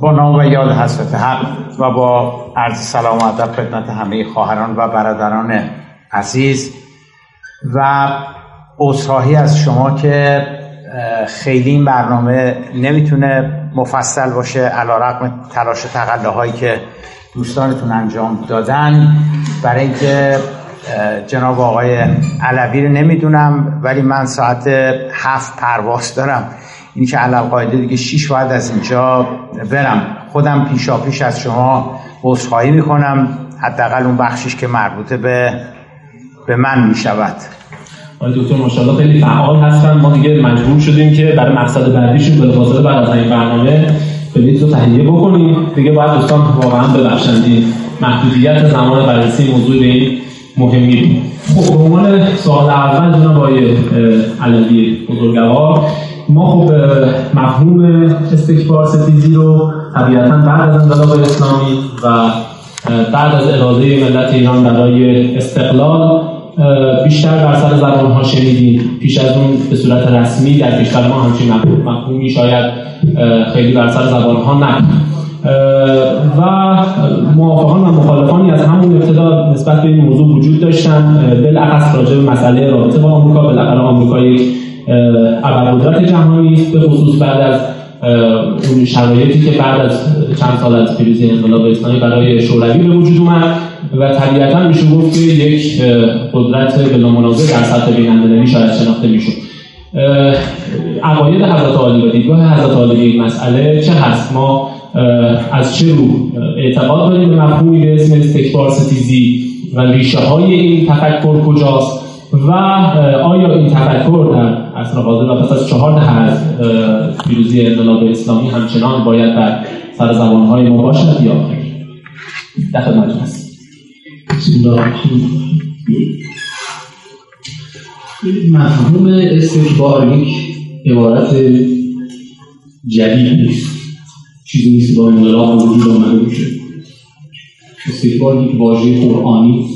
با نام و یاد حضرت حق و با عرض سلام و ادب خدمت همه خواهران و برادران عزیز و عذرخواهی از شما که خیلی این برنامه نمی‌تونه مفصل باشه علا رقم تلاش تقله هایی که دوستانتون انجام دادن. برای اینکه جناب آقای علوی رو نمی‌دونم ولی من ساعت هفت پرواز دارم. این که علم قاعده دیگه شیش باید از اینجا برم. خودم پیشا پیش از شما عذرخواهی می‌کنم. حداقل اون بخشیش که مربوطه به به من می‌شود. آقای دکتر ماشاءالله خیلی فعال هستن. ما دیگه مجبور شدیم که برای مقصد بعدیشون بلافاصله بعد از این برنامه بلیط رو تهیه بکنیم. دیگه باید دوستان واقعا ببخشند محدودیت زمان بررسی موضوع این مهمی خب به عنوان سوال اول جناب آقای علوی بزرگوار ما خب مفهوم استکبار ستیزی رو طبیعتا بعد از انقلاب اسلامی و بعد از اراده ملت ایران برای استقلال بیشتر بر سر زبان ها شنیدیم. پیش از اون به صورت رسمی در کشور ما همچین مفهومی شاید خیلی بر سر زبان ها نبود و موافقان و مخالفانی از همون ابتدا نسبت به این موضوع وجود داشتن. بالاخص راجع به مسئله رابطه با آمریکا بالاخره آمریکا یک ابرقدرت جهانی است به خصوص بعد از اون شرایطی که بعد از چند سال از پیروزی انقلاب اسلامی برای شوروی به وجود اومد و طبیعتا میشه گفت که یک قدرت بلا منازع در سطح بین‌المللی شاید شناخته می‌شد. عقاید حضرت عالی و دیدگاه حضرت عالی این مسئله چه هست؟ ما از چه رو اعتقاد داریم به مفهومی به اسم استکبار ستیزی و ریشه های این تفکر کجاست و آیا این تفکر در اصل حاضر و پس از چهار دهه از پیروزی انقلاب اسلامی همچنان باید در سر زبانهای ما باشد یا خیر در خدمتتون هست مفهوم استکبار یک عبارت جدید نیست. چیزی نیست با انقلاب وجود آمده باشه. استکبار یک واژه قرآنی.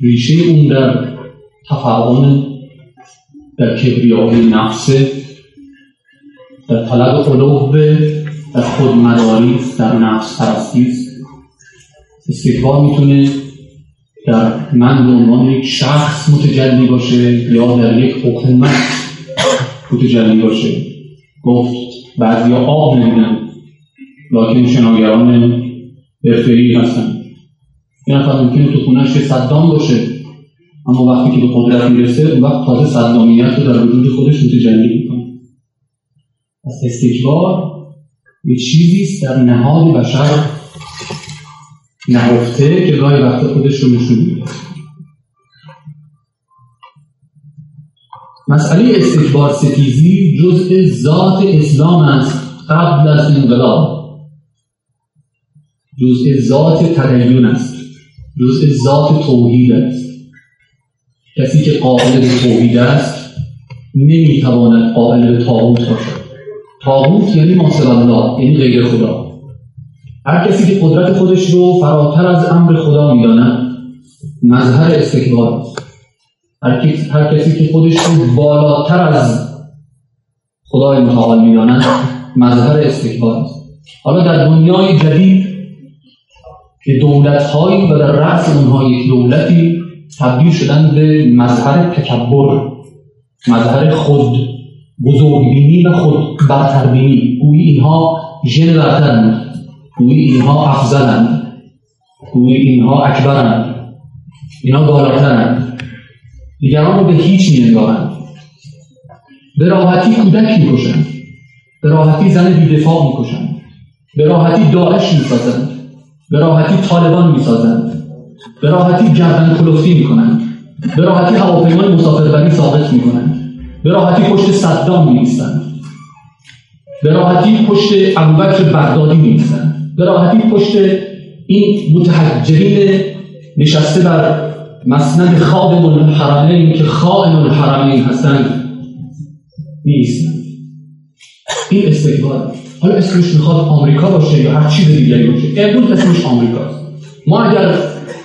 ریشه اون در تفاعل در کبریای نفسه در طلب علوه در خودمداری در نفس پرستی است. استکبار می‌تونه در من به عنوان یک شخص متجلی باشه یا در یک حکومت متجلی باشه. گفت بعضی آب نمیدن لکن شناگران برفری هستن. این نفر ممکنه تو خونهش صدام باشه. اما وقتی که به قدرت می‌رسه وقت تازه صدامیت رو در وجود خودش متجلی می‌کنه. پس استکبار یه چیزی است در نهاد بشر نهفته که گاهی وقت خودش رو نشون میده. مسئله استکبار ستیزی جزء ذات اسلام است قبل از انقلاب. جزء ذات تدین است. جزء ذات توحید است. کسی که قائل به توحید است نمی‌تواند قائل به تاغوت باشد. تاغوت یعنی ماسل الله یعنی غیر خدا. هر کسی که قدرت خودش رو فراتر از امر خدا می‌داند مظهر استکبار است. هر, کسی که خودش رو بالاتر از خدای متعال می‌داند مظهر استکبار است. حالا در دنیای جدید که دولت و در رأس اونها یک دولتی تبدیل شدن به مظهر تکبر مظهر خود بزرگبینی و خود برتربینی. گویی اینها ژن برترند گویی اینها افضلند گویی اینها اکبرند اینها بالاترند دیگران رو به هیچ میانگارند به راحتی کودک می‌کشند به راحتی زن بیدفاع می‌کشند به راحتی داعش می‌سازند به راحتی طالبان می‌سازند به راحتی گردن کلفتی می‌کنند به راحتی هواپیمای مسافربری ثابت می‌کنند به راحتی پشت صدام میایستند به راحتی پشت ابوبکر بغدادی میایستند به راحتی پشت این متحجرین نشسته بر مسند خادم الحرمین که خائن الحرمین هستند نیستند این استکبار حالا اسمش می‌خواد آمریکا باشه یا هر چیز دیگری باشه. امروز اسمش آمریکاست. ما اگر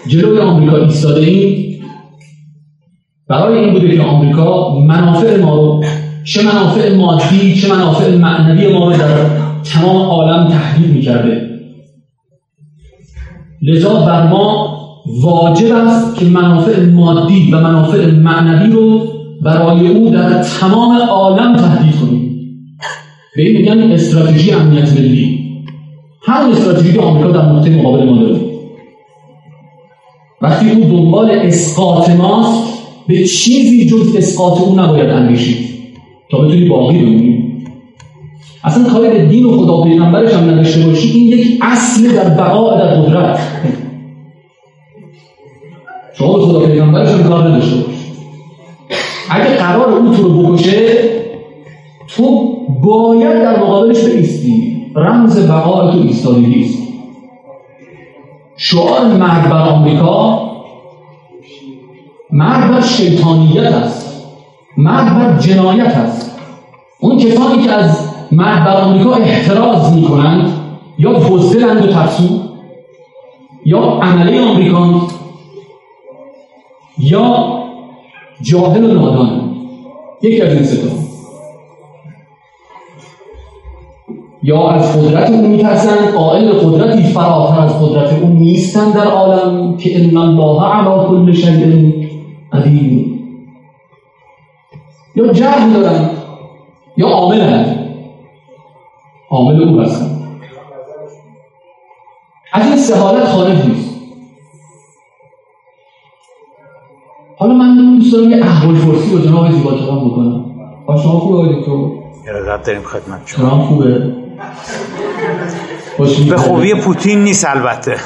جلوی آمریکا ایستاده ایم. برای این بوده که آمریکا منافع ما رو چه منافع مادی چه منافع معنوی ما رو در تمام عالم تهدید می‌کرده. لذا بر ما واجب است که منافع مادی و منافع معنوی رو برای او در تمام عالم تهدید کنیم. به این میگن استراتژی امنیت ملی. همون استراتژی که آمریکا در نقطه مقابل ما داره. وقتی او دنبال اسقاط ماست به چیزی جز اسقاط او نباید اندیشید تا بتونی باقی بمونی. اصلا کاری به دین و خدا و پیغمبرش هم نداشته باشی این یک اصل در بقا در قدرت. شما به خدا پیغمبرش هم کار نداشته باشی. اگه قرار اون تو رو بکشه تو باید در مقابلش بایستی. رمز بقا تو ایستادگی است شعار مرگ بر آمریکا مرگ بر شیطانیت است. مرگ بر جنایت است. اون کسانی که از مرگ بر آمریکا احتراز می کنند یا بزدلند و ترسو یا عمله آمریکان یا جاهل و نادان. یکی از این ستا یا از قدرت او میترسند قائل قدرتی فراتر از قدرت او نیستند در عالم که ان الله علی کل شیء قدیر. یا جهل دارند یا عاملند عامل او هستند از این سه حالت خارج نیست. حالا من دوست دارم یه احوال پرسی با جناب زیبا کلام بکنم. با شما خوبه آقای دکتر؟ ارادت داریم خدمت شما. خوبه؟ به خوبی پوتین نیست البته.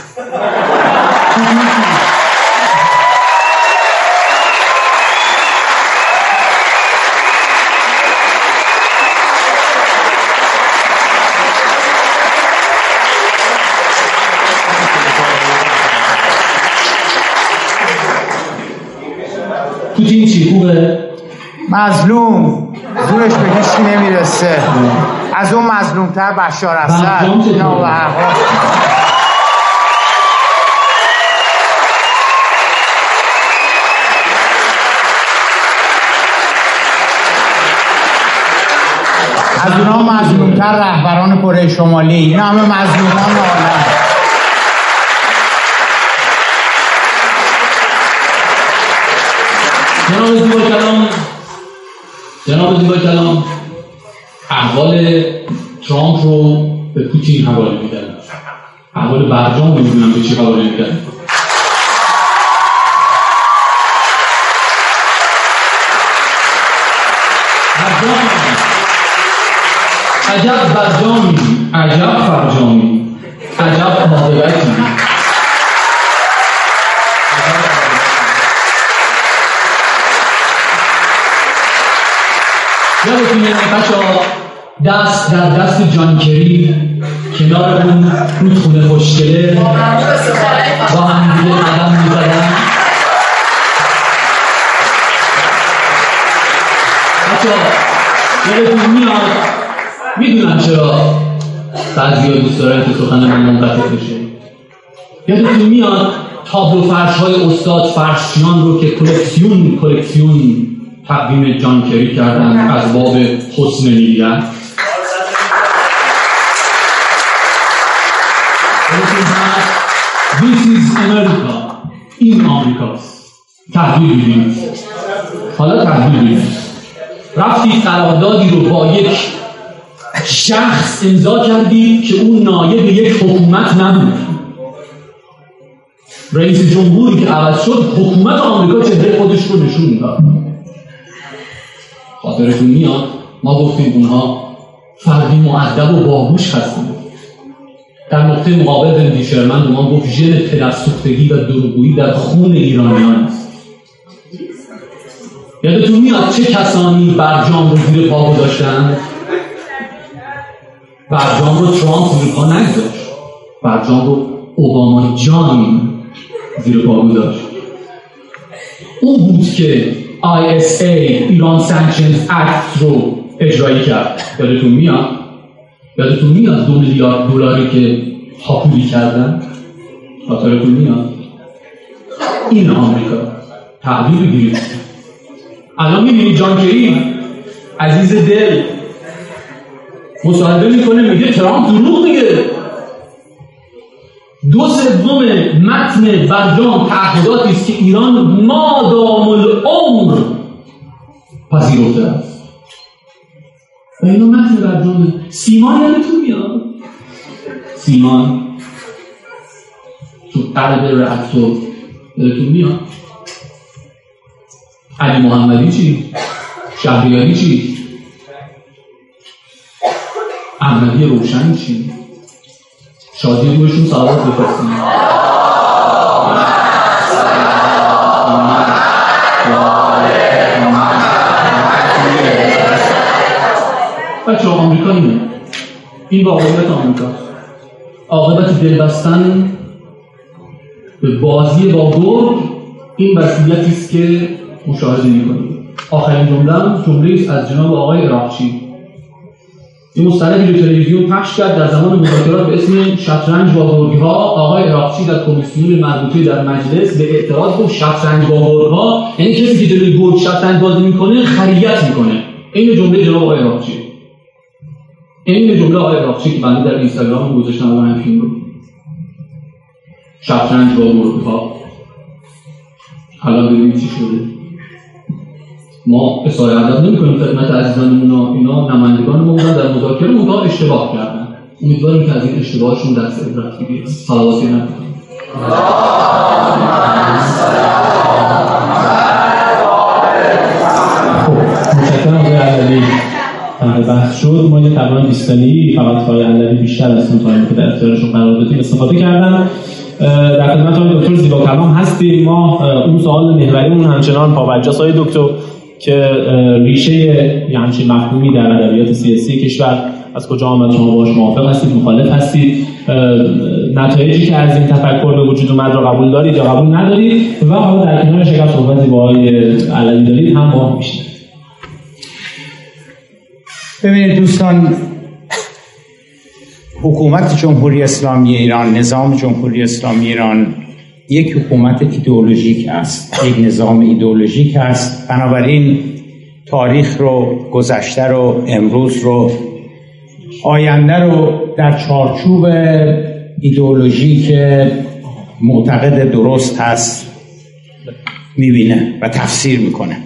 پوتین چی؟ خوبه؟ مظلوم. زورش به هیچی نمی‌رسه. از اون مظلومتر بشار اسد. از اونها مظلومتر رهبران کره شمالی. اینا همه مظلومان عالم جناب زیبا کلام. جناب زیبا کلام. احوال ترامپ رو به پوتین حواله میدن احوال برجام رو می‌دونم به چی حواله میدن عجب برجامی. عجب فرجامی عجب عاقبتی یادتون میاد بچه‌ها دست در دست جان کری کنار اون رودخونه خوشگله. با هم دیگه قدم می‌زدن. بچه‌ها یادتون میاد؟ می‌دونم چرا بعضی دوست دارن که سخن من منقطع بشه. یادتون میاد تابلو فرش های استاد فرشیان رو که کلکسیون کلکسیون تقدیم جان کری کردن از باب حسن نیت America این آمریکاست. تحویل بیدید حالا تحویل بیدید رفتی قراردادی رو با یک شخص امضا کردید که اون نایب یک حکومت نبود. رئیس جمهوری که عوض شد حکومت آمریکا چهره خودش رو نشون می‌داد. خاطرتون میاد؟ ما گفتیم اونها فردی معدب و باهوش هستند. در نقطه مقابل وندی شرمن به ما گفت ژن پدرسوختگی و دروغگویی در خون ایرانیان است. یادتون میاد چه کسانی برجام رو زیر پا گذاشتند برجام رو ترامپ زیر پا نگذاشت. برجام رو اوباما جان زیر پا گذاشت. او بود که ISA ایران سانکشنز اکت رو اجرایی کرد. یادتون میاد؟ یادتون میاد دو میلیارد دلاری که هاپولی کردن؟ خاطرتون میاد؟ این آمریکا. تعبیر بگیرید. الان می‌بینی جان کری عزیز دل. مصاحبه می‌کنه میگه ترامپ دروغ میگه. دو سوم متن برجام تعهداتی است که ایران مادام العمر پذیرفته است. و اینا متن برجام سیمان یادتون میاد سیمان تو قلب رأتو یادتون میاد علی محمدی چی؟ شهریاری چی؟ احمدی روشن چی؟ شادی روشون سلامت بفرستیم بچه آمریکا اینه. این واقعیت آمریکا. عاقبت دل بستن به بازی با گرگ این وضعیتی است که مشاهده می‌کنیم. آخرین جمله جمله از جناب آقای اراقچی این مستندی رو تلویزیون پخش کرد. در زمان مذاکرات به اسم شطرنج با ها آقای اراقچی در کمیسیون مربوطه در مجلس به اعتراض گفت شطرنج با ها یعنی کسی که جلوی گرگ شطرنج بازی می‌کنه خریت می‌کنه. این جمله جناب آقای اراقچی این جمله آقای اراقچی که بنده در اینستاگرام گذاشتم و همین رو شطرنج با ها حالا ببینید چی شده. ما اصلاح ادب نمی‌کنیم خدمت عزیزانمون اینا نمایندگان ما بودن در مذاکره مدام اشتباه کردن. امیدواریم که از این اشتباهشون درس عبرت بگیرن صلواتی نکنیم. بحث شد ما یه تقریبا 20 فقط های علوی بیشتر از اون تایمی که در اختیارشون قرار دادیم استفاده کردن در خدمت های دکتر زیبا کلام هستیم. ما اون سوال محوریمون همچنان پابرجاست های دکتر که ریشه یه همچین مفهومی در ادبیات سیاسی کشور از کجا آمد شما باش موافق هستید مخالف هستید. نتایجی که از این تفکر به وجود اومد رو قبول دارید یا قبول ندارید؟ و حالا در کنارش اگر صحبتی با آقای علوی دارید هم با میشه ببینید دوستان حکومت جمهوری اسلامی ایران نظام جمهوری اسلامی ایران یک حکومت ایدئولوژیک است یک نظام ایدئولوژیک است. بنابراین تاریخ رو گذشته رو امروز رو آینده رو در چارچوب ایدئولوژی که معتقد درست هست می‌بینه و تفسیر می‌کنه.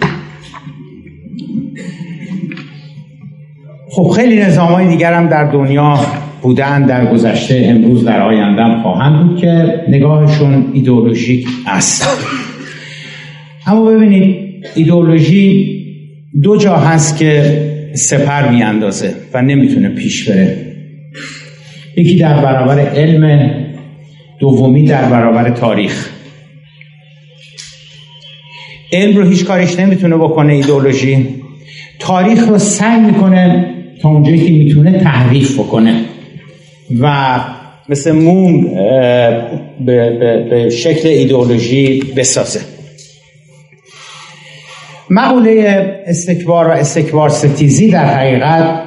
خب خیلی نظام های دیگر هم در دنیا بودن در گذشته امروز در آینده خواهند بود که نگاهشون ایدئولوژیک است. اما ببینید ایدئولوژی دو جا هست که سپر میاندازه و نمی‌تونه پیش بره. یکی در برابر علم دومی در برابر تاریخ. علم رو هیچ کارش نمی‌تونه بکنه ایدئولوژی. تاریخ رو سعی می‌کنه تا اونجایی که می‌تونه تحریف بکنه. و مثل موم به, به شکل ایدئولوژی بسازه. مقوله استکبار و استکبار ستیزی در حقیقت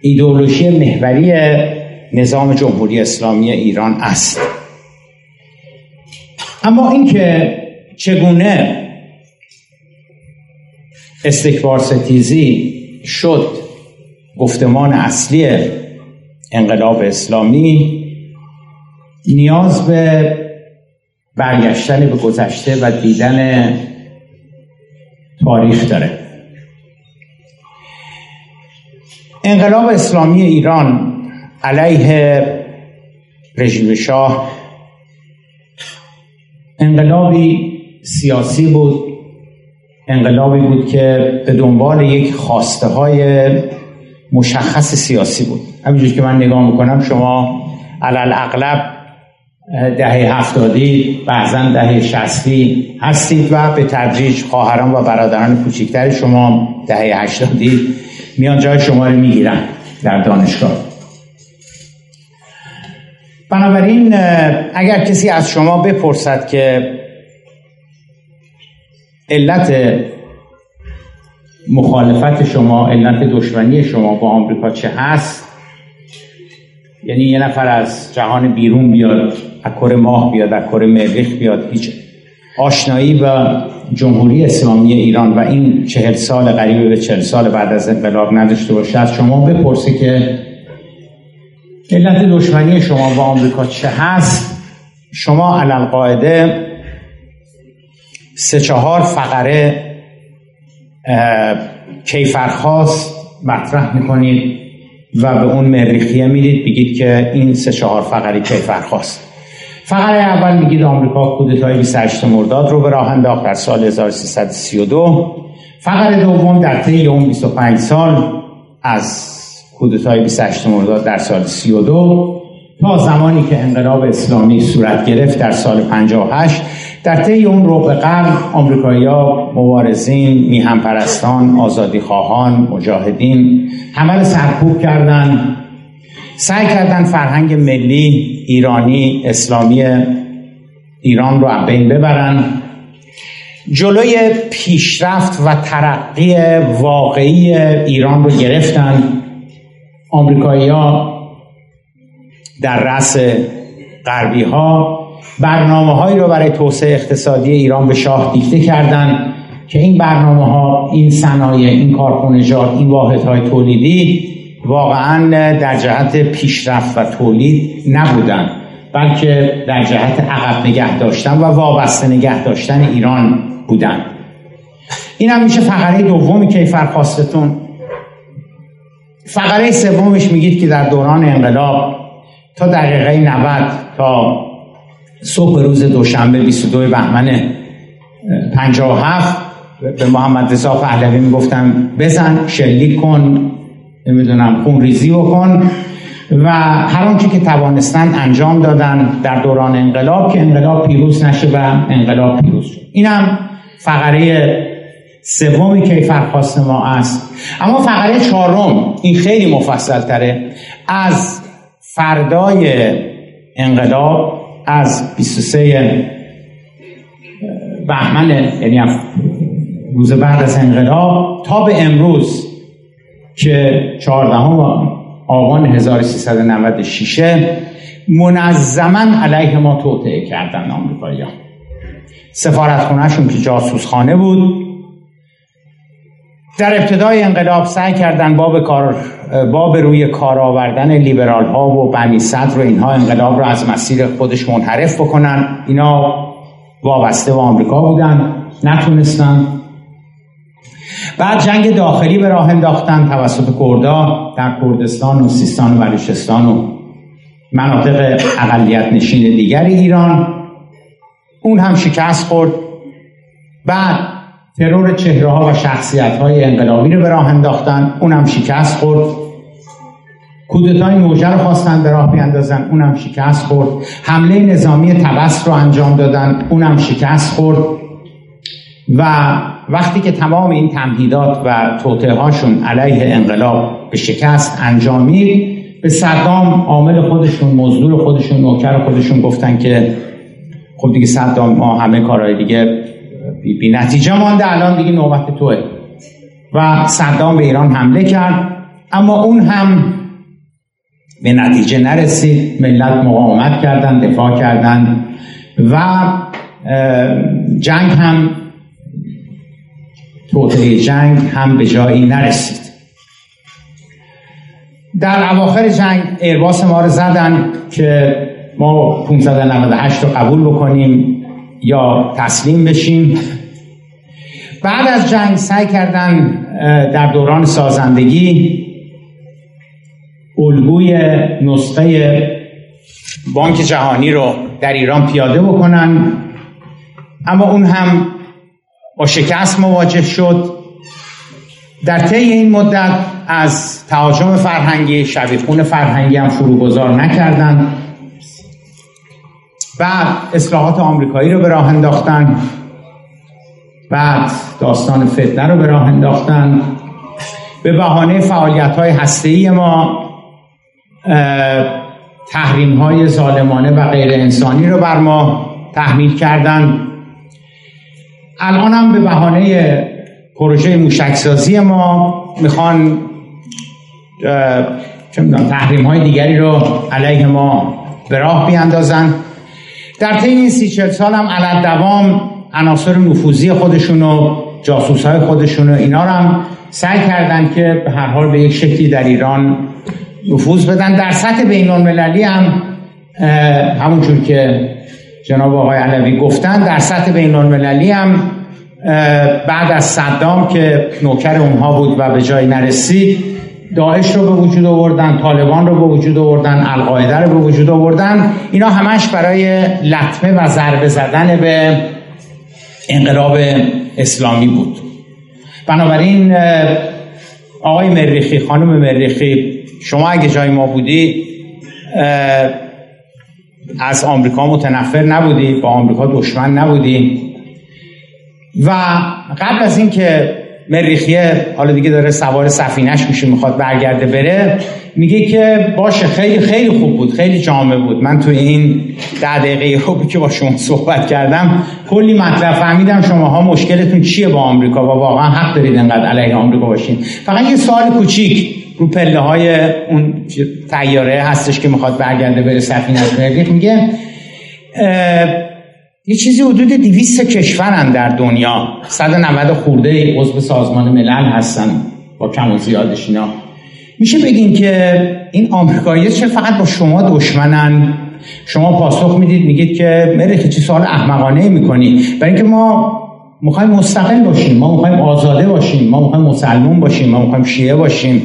ایدئولوژی محوری نظام جمهوری اسلامی ایران است. اما اینکه چگونه استکبار ستیزی شد گفتمان اصلی انقلاب اسلامی نیاز به برگشتن به گذشته و دیدن تاریخ داره. انقلاب اسلامی ایران علیه رژیم شاه انقلابی سیاسی بود. انقلابی بود که به دنبال یک خواسته های مشخص سیاسی بود. همینجور که من نگاه می‌کنم شما علال اغلب دهه هفتادی بعضا دهه شستی هستید و به تدریج خواهران و برادران کوچکتر شما دهه هشتادی میان جای شما رو می‌گیرن در دانشگاه. بنابراین اگر کسی از شما بپرسد که علت مخالفت شما علت دشمنی شما با آمریکا چه هست؟ یعنی یه نفر از جهان بیرون بیاد از کره ماه بیاد از کره مریخ بیاد هیچ آشنایی با جمهوری اسلامی ایران و این چهل سال قریب به چهل سال بعد از انقلاب نداشته باشه. از شما بپرسه که علت دشمنی شما با آمریکا چه هست؟ شما علل قاعده سه چهار فقره کیفرخواست مطرح می‌کنید و به اون مریخیه می‌دید بگید که این سه چهار فقره کیفرخواست. فقره اول میگید آمریکا کودتای 28 مرداد رو به راه انداخت در سال 1332 فقره دوم در طی اون 25 سال از کودتای 28 مرداد در سال 32 تا زمانی که انقلاب اسلامی صورت گرفت در سال 58 در طی اون ربع قرن آمریکایی‌ها مبارزین میهم پرستان آزادی خواهان مجاهدین حمل سرکوب کردند سعی کردن فرهنگ ملی ایرانی اسلامی ایران رو از بین ببرن. جلوی پیشرفت و ترقی واقعی ایران رو گرفتن. آمریکایی ها در رأس غربی ها برنامه هایی رو برای توسعه اقتصادی ایران به شاه دیکته کردند که این برنامه ها این صنایع این کارخونجات این واحد های تولیدی واقعا در جهت پیشرفت و تولید نبودن بلکه در جهت عقب نگه داشتن و وابسته نگه داشتن ایران بودن. این هم میشه فقره دومی که فرخواستتون فقره سومش میگید که در دوران انقلاب تا دقیقه 90 تا صبح روز دوشنبه 22 بهمن 57 به محمد رضا پهلوی می‌گفتن بزن شلیک کن نمی‌دونم خون ریزی بکن. و هر آنچه که توانستن انجام دادن در دوران انقلاب که انقلاب پیروز نشه و انقلاب پیروز شد. اینم فقره سومی که فرخواست ما است. اما فقره چهارم این خیلی مفصل تره از فردای انقلاب از 23 بهمن یعنی روز بعد از انقلاب تا به امروز که 14 آبان 1396 منظما علیه ما توطعه کردن آمریکایی‌ها. سفارتخونهشون که جاسوسخانه بود در ابتدای انقلاب سعی کردن باب کار باب روی کار آوردن لیبرال ها و بنی صدر و اینها انقلاب رو از مسیر خودش منحرف بکنن. اینا وابسته به آمریکا بودن نتونستن. بعد جنگ داخلی به راه انداختن توسط کردا در کردستان و سیستان و بلوچستان و مناطق اقلیت نشین دیگر ایران. اون هم شکست خورد. بعد ترور چهره ها و شخصیت های انقلابی رو به راه انداختن. اونم شکست خورد. کودتای موجه رو خواستن به راه بیاندازن اونم شکست خورد. حمله نظامی تبس رو انجام دادن. اونم شکست خورد. و وقتی که تمام این تمهیدات و توطعه هاشون علیه انقلاب به شکست انجامید به صدام عامل خودشون مزدور خودشون نوکر خودشون گفتن که خب دیگه صدام ما همه کارهای دیگه بی, بی نتیجه مانده. الان دیگه نوبت توه. و صدام به ایران حمله کرد. اما اون هم به نتیجه نرسید. ملت مقاومت کردن دفاع کردن و جنگ هم توطعه جنگ هم به جایی نرسید. در اواخر جنگ ایرباس ما رو زدن که ما 598 رو قبول بکنیم. یا تسلیم بشیم. بعد از جنگ سعی کردن در دوران سازندگی الگوی نسخه بانک جهانی رو در ایران پیاده بکنن اما اون هم با شکست مواجه شد. در طی این مدت از تهاجم فرهنگی شبیخون فرهنگی هم فروگذار نکردند بعد اصلاحات آمریکایی رو به راه انداختن. بعد داستان فتنه رو به راه انداختن. به بهانه فعالیت های هسته ما تحریم های ظالمانه و غیر انسانی رو بر ما تحمیل کردن. الان هم به بهانه پروژه موشکسازی ما می‌خوان تحریم های دیگری رو علیه ما به راه بیاندازن. در طی این سی چل سال هم علت دوام عناصر نفوذی خودشون و جاسوس های خودشون و اینا رو هم سعی کردن که به هر حال به یک شکلی در ایران نفوذ بدن. در سطح بین المللی هم همونجور که جناب آقای علوی گفتن در سطح بین المللی هم بعد از صدام که نوکر اونها بود و به جای نرسید داعش رو به وجود آوردن طالبان رو به وجود آوردن القاعده رو به وجود آوردن اینا همش برای لطمه و ضربه زدن به انقلاب اسلامی بود. بنابراین آقای مریخی خانم مریخی شما اگه جای ما بودی از آمریکا متنفر نبودی با آمریکا دشمن نبودی. و قبل از اینکه مریخیه حالا دیگه داره سوار سفینش میشه می‌خواد برگرده بره میگه که باشه خیلی خیلی خوب بود خیلی جامع بود. من تو این ده دقیقه رو که با شما صحبت کردم کلی مطلب فهمیدم شماها مشکلتون چیه با آمریکا و واقعا حق دارید انقدر علیه آمریکا باشین. فقط یه سوال کوچیک رو پله های اون تیاره هستش که می‌خواد برگرده بره سفینه مریخ میگه یه چیزی حدود 200 کشورن در دنیا. 190 خورده عضو سازمان ملل هستن. با کم و زیادش اینا. میشه بگین که این آمریکایی چه فقط با شما دشمنن؟ شما پاسخ می‌دید میگید که مریخ چی سوال احمقانه می‌کنی. برای اینکه ما می‌خوایم مستقل باشیم ما می‌خوایم آزاده باشیم ما می‌خوایم مسلمون باشیم ما می‌خوایم شیعه باشیم.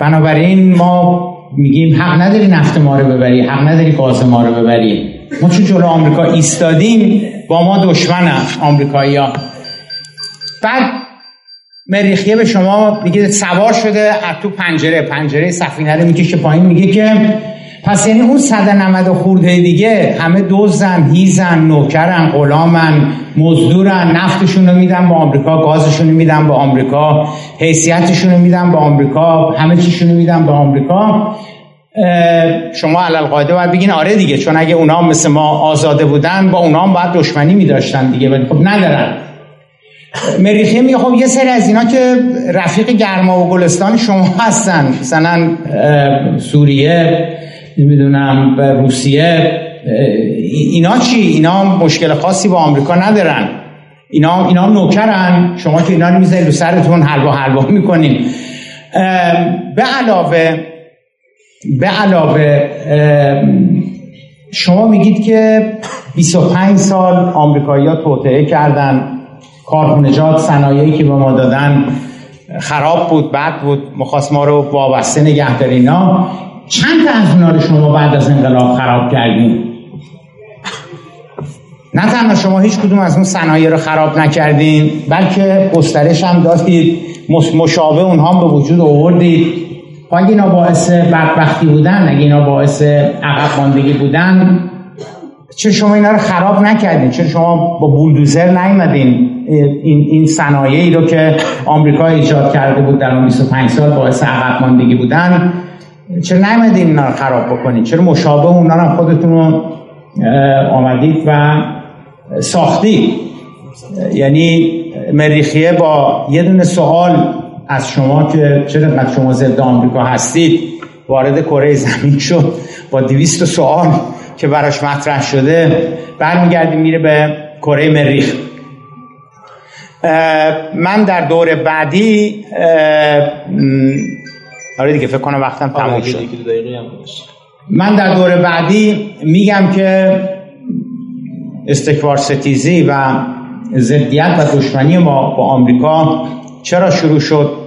بنابراین ما میگیم حق نداری نفت ما رو ببری حق نداری گاز ما رو ببری. ما چون جلو آمریکا ایستادیم با ما دشمن آمریکایی ها. بعد مریخیه به شما میگه سوار شده از تو پنجره پنجره سفینه رو می‌کشه پایین میگه که پس یعنی اون 190 خورده دیگه همه دوزن هیزن نوکرن غلامن مزدورن نفتشون رو میدن به آمریکا گازشون رو میدن به آمریکا حیثیتشون رو میدن به آمریکا همه چیشون رو میدن به آمریکا. شما علل قاعده باید بگین آره دیگه چون اگه اونا مثل ما آزاده بودن با اونا هم باید دشمنی میداشتن دیگه ولی خب ندارن. مریخی میگه خب یه سری از اینا که رفیق گرما و گلستان شما هستن مثلا سوریه نمی‌دونم روسیه اینا چی؟ اینا مشکل خاصی با آمریکا ندارن. اینا اینا نوکرن. شما که اینا رو می‌ذارید رو سرتون حلوا حلوا می‌کنین. به علاوه به علاوه شما میگید که 25 سال آمریکایی ها توطعه کردن کارخونجات صنایعی که به ما دادن خراب بود بد بود مخواست ما رو وابسته نگه اینا چند تا از اونا رو شما بعد از انقلاب خراب کردیم نه تنها شما هیچ کدوم از اون صنایع رو خراب نکردین بلکه گسترش هم دادید مشابه اونها به وجود آوردید. اگه اینا باعث بدبختی بودن اگه اینا باعث عقب ماندگی بودن چرا شما اینا رو خراب نکردین چرا شما با بولدوزر نیومدین. این این صنایعی رو که آمریکا ایجاد کرده بود در اون 25 سال باعث عقب ماندگی بودن چرا نیومدین اینا رو خراب بکنین؟ چرا مشابه اونا رو خودتون رو آمدید و ساختید؟ یعنی مریخیه با یه دونه سوال از شما که چرا شما ضد آمریکا هستید وارد کره زمین شد با دویست سوال که براش مطرح شده برمیگردیم میره به کره مریخ. من در دور بعدی آره دیگه فکر کنم وقتم تموم آره، شد. من در دور بعدی میگم که استکبار ستیزی و ضدیت و دشمنی ما با آمریکا چرا شروع شد؟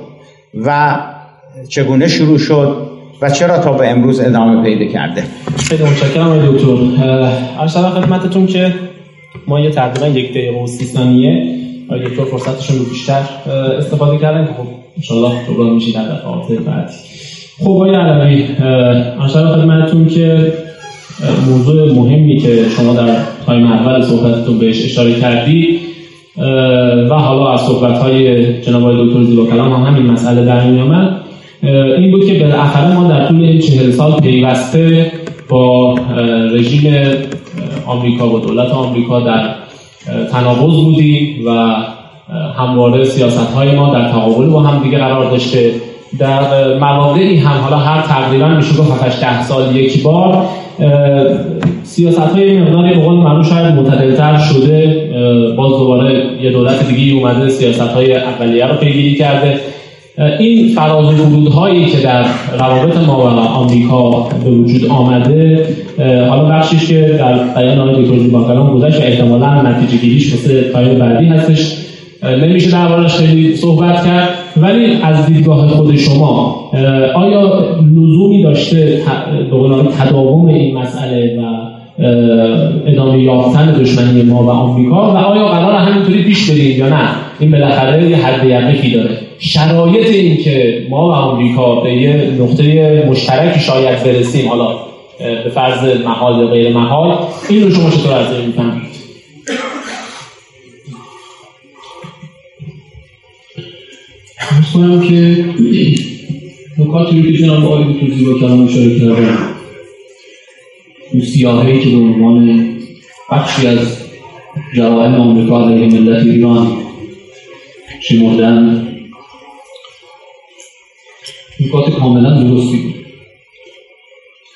و چگونه شروع شد و چرا تا به امروز ادامه پیدا کرده؟ خیلی متشکرم آقای دکتر. عرض خدمتتون که ما یه تقریبا یک دقیقه و سی ثانیه آقای دکتر فرصتشون رو بیشتر استفاده کردن که خب انشالله جبران میشه در دفعات بعدی. خب آقای علوی عرض خدمتتون که موضوع مهمی که شما در تایم اول صحبتتون بهش اشاره کردید و حالا از صحبت های جناب آقای دکتر زیبا کلام هم همین مسئله در می آمد این بود که بالاخره ما در طول این چهل سال پیوسته با رژیم آمریکا و دولت آمریکا در تناقض بودیم و همواره سیاست های ما در تقابل با هم دیگه قرار داشته. در مواقعی هم حالا هر تقریبا میشه گفت ده سال یک بار سیاست های مقداری به قول معروف شاید معتدلتر شده باز دوباره یه دولت دیگه اومده سیاست های اولیه رو پیگیری کرده. این فراز و که در روابط ما و آمریکا به وجود آمده حالا بخشیش که در بیان آقای دکتر زیباکلام گذشت و احتمالا نتیجه گیریش مثل تایم بعدی هستش. نمیشه دربارش خیلی صحبت کرد ولی از دیدگاه خود شما آیا لزومی داشته به تداوم این مسئله و ادامه یافتن دشمنی ما و آمریکا؟ و آیا قرار همینطوری پیش بریم یا نه؟ این بالاخره یه حد یقینی داره. شرایط این که ما و آمریکا به یه نقطه مشترکی شاید برسیم حالا به فرض محال یا غیر محال این رو شما چطور از این می‌فهمید؟ کنم که نکاتی رو که جناب آقای توضیح با کلام اشاره کردن اون سیاهی که به عنوان بخشی از جرائم آمریکا علیه ملت ایران شمردن نکات کاملا درستی بود.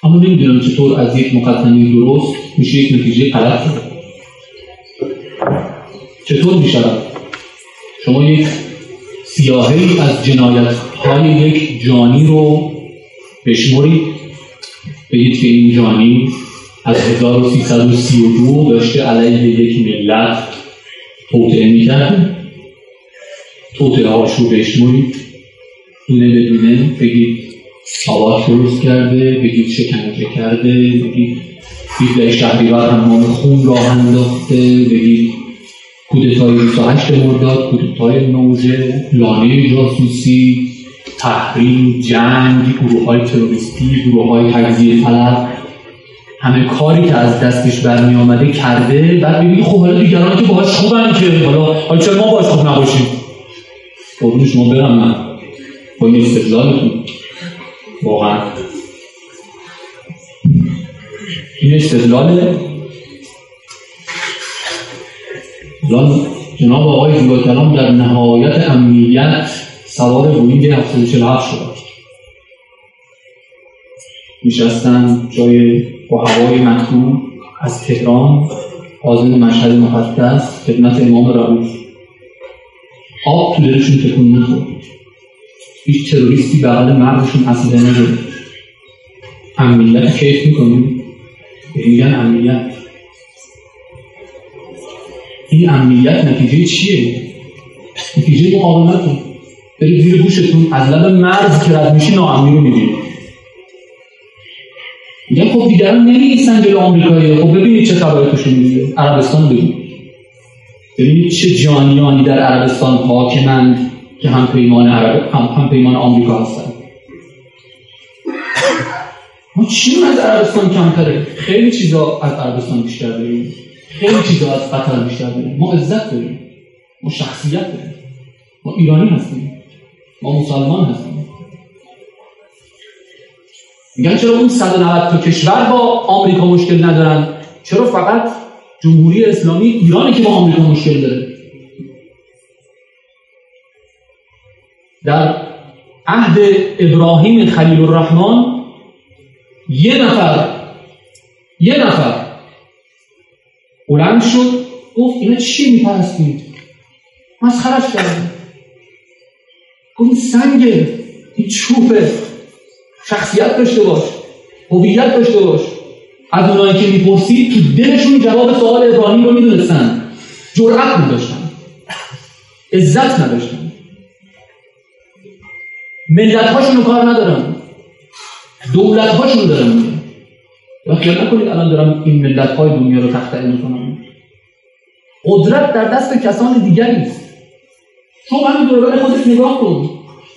اما نمی‌دونم چطور از یک مقدمه درست میشه یک نتیجه غلط چطور میشه شما یک سیاهی از جنایت های یک جانی رو بشمرید. بگید که این جانی از 1332 داشته علیه یک ملت توطعه می‌کرد توطعه هاش رو بشمرید. دونه بدونه بگید آواز درست کرده بگید شکنجه کرده بگید فیلد شهریور هم خون راه انداخته بگید کودتای 28 مرداد کودتای نوژه لانه جاسوسی تحریم جنگ گروه های تروریستی گروه های تجزیه طلب. همه کاری که از دستش برمی آمده کرده. بعد ببینی خب حالا دیگران که باهاش خوبن که حالا حالا چرا ما باهاش خوب نباشیم؟ قربون شما برم من. با این استدلالتون واقعا. این استدلال جناب آقای زیبا کلام در نهایت امنیت سوار بوینگ 747 شد. میشستن جای با هوای مکتوب از تهران آزم مشهد مقدس خدمت امام رئوف آب تو دلشون تکون نخورد. هیچ تروریستی بغل مغزشون اصلا نگرفت امنیت کیف می‌کنیم؟ میگن امنیت. این امنیت نتیجه چیه؟ نتیجه مقاومته. برید زیر گوشتون از لب مرز که رد میشی ناامنی رو می‌بینید. میگن خب دیگران نمیگیستن جلو آمریکایی. خب ببینید چه خبره توشون میگه عربستان ببینید. ببینید چه جانیانی در عربستان حاکمند که هم پیمان عرب هم, هم پیمان آمریکا هستن. ما چی از عربستان کمتره؟ خیلی چیزا از عربستان بیشتر داریم. خیلی چیزا از قطر بیشتر داریم. ما عزت داریم. ما شخصیت داریم. ما ایرانی هستیم. ما مسلمان هستیم. میگن چرا اون 190 تا کشور با آمریکا مشکل ندارن؟ چرا فقط جمهوری اسلامی ایرانی که با آمریکا مشکل داره؟ در عهد ابراهیم خلیل الرحمن یه نفر یه نفر بلند شد گفت اینا چی میپرستید؟ مسخرش کردیم گفت این سنگه این چوبه شخصیت داشته باش هویت داشته باش. از اونایی که می‌پرسید تو دلشون جواب سوال ابراهیم رو می‌دونستن. جرأت نداشتن عزت نداشتن. ملت هاشون کار ندارن. دولت هاشون دارن. و خیال نکنید الان دارم این ملت های دنیا رو تحت کنم قدرت در دست کسان دیگری است. شما همین دوربر خودت نگاه کن.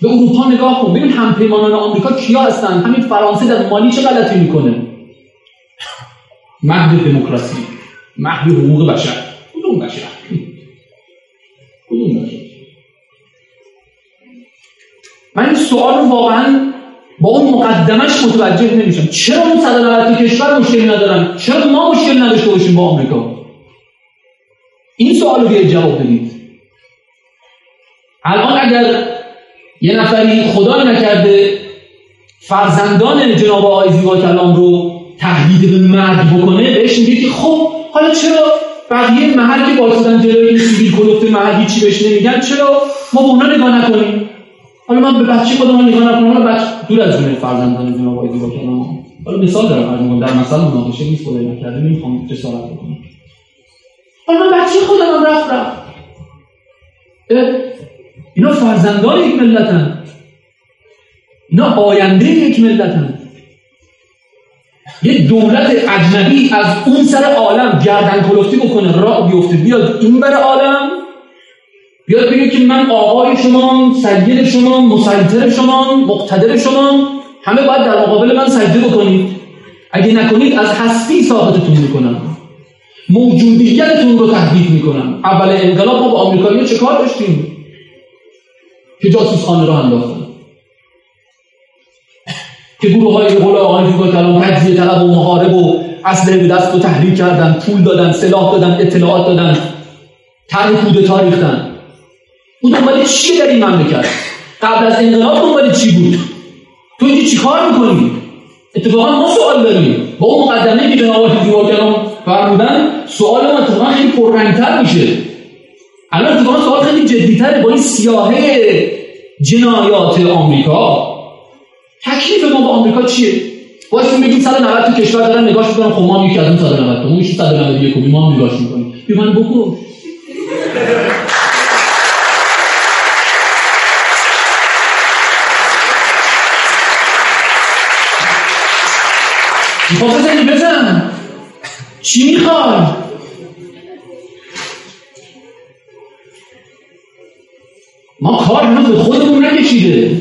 به اروپا نگاه کن. ببین همپیمانان آمریکا کیا هستن؟ همین فرانسه در مالی چه غلطی می‌کنه؟ مهد دموکراسی. مهد حقوق بشر. کدوم بشر؟ کدوم بشر؟ من این سوال واقعا با اون مقدمش متوجه نمیشم. چرا اون 190 کشور مشکلی ندارن؟ چرا ما مشکل نداشته باشیم با آمریکا؟ این سوال رو جواب بدید. الان اگر یه نفری خدای نکرده فرزندان جناب آقای زیبا کلام رو تهدید به مرگ بکنه بهش میگه که خب حالا چرا بقیه محل که وایسادن جلوی این سیبیل کلفت محل هیچی بهش نمیگن؟ چرا ما به اونا نگاه نکنیم؟ حالا من به بچه خودم نگاه نکنم حالا بچه دور از جون فرزندان جناب آقای زیبا کلام حالا مثال دارم در مثال مناقشه نیست خدای نکرده نمی‌خوام جسارت بکنم. حالا من بچه خودم رفت رفت. اینا فرزندان یک ملتن. اینا آینده یک ملتن. یه دولت اجنبی از اون سر عالم گردن کلفتی بکنه راه بیفته بیاد این بر عالم. بیاد بگه که من آقای شما سید شما مسیطر شما مقتدر شما همه باید در مقابل من سجده بکنید. اگه نکنید از هستی ساقطتون می‌کنم. موجودیتتون رو تهدید می‌کنم. اول انقلاب ما با آمریکایی چه کار داشتیم؟ که جاسوس خانه رو انداختن. که گروه های قول آقای زیبا کلام تجزیه طلب و محارب و اسلحه به دست رو تحریک کردن پول دادن سلاح دادن اطلاعات دادن. طرح کودتا ریختن. اون دنبال چیه در این مملکت قبل از انقلاب دنبال چی بود؟ تو اینجا چی کار می‌کنی؟ اتفاقا ما سوال داریم. با اون مقدمه که جناب زیبا کلام فرمودن سوال ما اتفاقا خیلی پررنگتر میشه. الان اتفاقا سوال خیلی جدیتره با این سیاهه جنایات آمریکا. تکلیف ما با آمریکا چیه؟ واسه میگیم 190 تا کشور دارن نگاش می‌کنن. خب ما هم یکی از اون 190 تا اون 191 ما هم نگاش می‌کنیم. من بکن می‌خواد بزنی بزن چی می‌خوای؟ ما کار به خودمون نکشیده.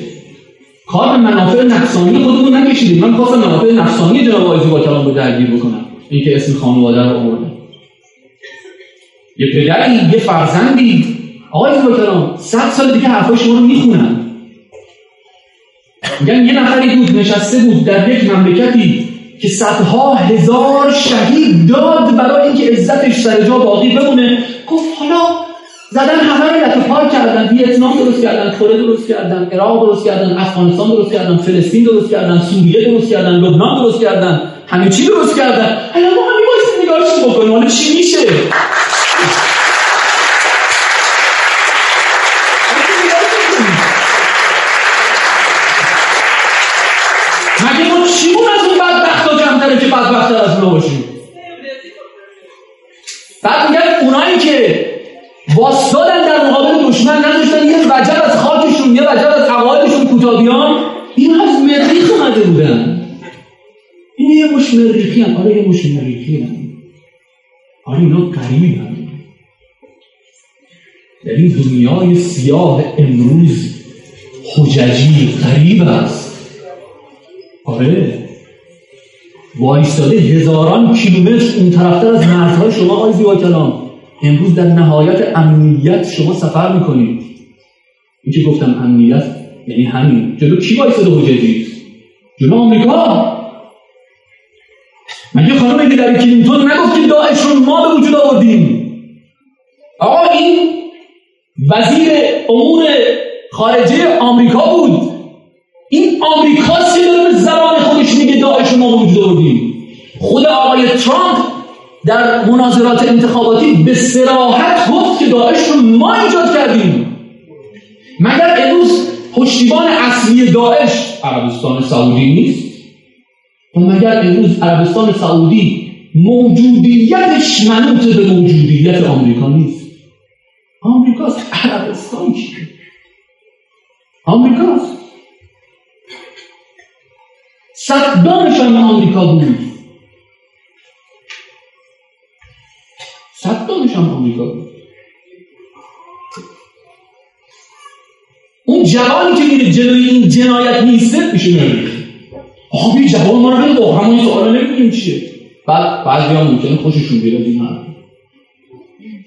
کار به منافع نفسانی خودمون نکشیدیم من خواستم منافع نفسانی جناب آقای کلام رو درگیر بکنم. اینکه اسم خانواده رو آوردم. یه پدری یه فرزندی. آقای زیبا کلام صد سال دیگه حرفای شما رو می‌خونن میگن یه نفری بود نشسته بود در یک مملکتی. که صدها هزار شهید داد برای اینکه عزتش سر جا باقی بمونه. گفت حالا زدن همه رو لطه پار کردن ویتنام درست کردن کره درست کردن عراق درست کردن افغانستان درست کردن فلسطین درست کردن سوریه درست کردن لبنان درست کردن همه چی درست کردن. الان ما همین نگاهش بکنیم. حالا چی میشه؟ آره یه مش مریخی هم آره اینا قریبی در این دنیای سیاه امروز حججی قریب است آره وایستاده هزاران کیلومتر اون طرفتر از مرزهای شما آقای زیبا کلام امروز در نهایت امنیت شما سفر می‌کنید این که گفتم امنیت یعنی همین جلو کی وایستاده حججی جلو آمریکا مگه خانم هیلاری کلینتون نگفت که داعش رو ما به وجود آوردیم؟ آقا این وزیر امور خارجه آمریکا بود. این آمریکا که داره به زبان خودش میگه داعش رو ما به وجود آوردیم. خود آقای ترامپ در مناظرات انتخاباتی به سراحت گفت که داعش رو ما ایجاد کردیم. مگر امروز پشتیبان اصلی داعش عربستان سعودی نیست؟ مگر امروز عربستان سعودی موجودیتش منوط به موجودیت آمریکا نیست؟ آمریکاست. عربستان چیه آمریکاست. صدامشان آمریکا بود صدامشان آمریکا بود اون جوانی که میره جلوی این جنایت نیسته میشه آقا بی جوان ما رو با همون سوالا نمی‌دونیم چیه. بعد بعضی ها ممکنه خوششون بیاد این حرف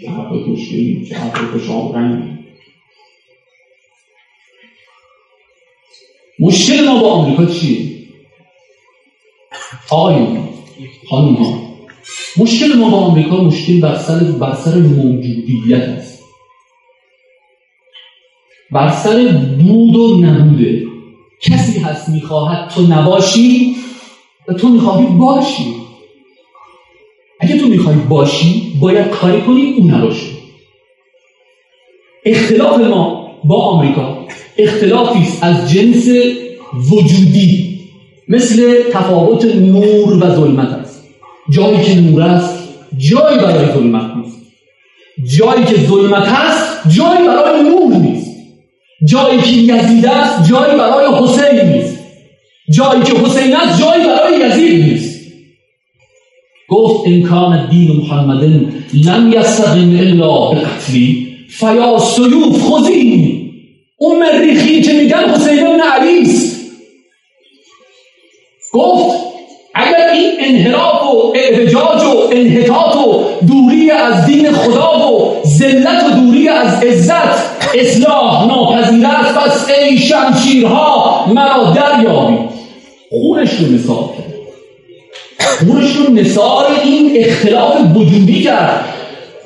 چه حرفای خوشگلی چه حرفای خوش آبرنگی. مشکل ما با آمریکا چیه؟ آقایون خانم ها. مشکل ما با آمریکا مشکل بر سر بر سر موجودیت است. بر سر بود و نبوده. کسی هست می‌خواهد تو نباشی و تو می‌خواهی باشی. اگه تو می‌خوای باشی باید کاری کنی او نباشی اختلاف ما با آمریکا اختلافی از جنس وجودی. مثل تفاوت نور و ظلمت است. جایی که نور است جایی برای ظلمت نیست. جایی که ظلمت است جایی برای نور نیست. جایی که یزید است جایی برای حسین نیست. جایی که حسین است جایی برای یزید نیست. گفت کان دین محمد لم یستقیم الا به قتلی فیا سیوف خزین. اون مریخی که میگن حسین ابن علی است. گفت اگر این انحراف و اعوجاج و انحطاط و دوری از دین خدا و ذلت و دوری از عزت اصلاح ناپذیر است پس ای شمشیرها مرا دریابی. خونش رو مثال کرد. خونش رو مثال این اختلاف وجودی کرد.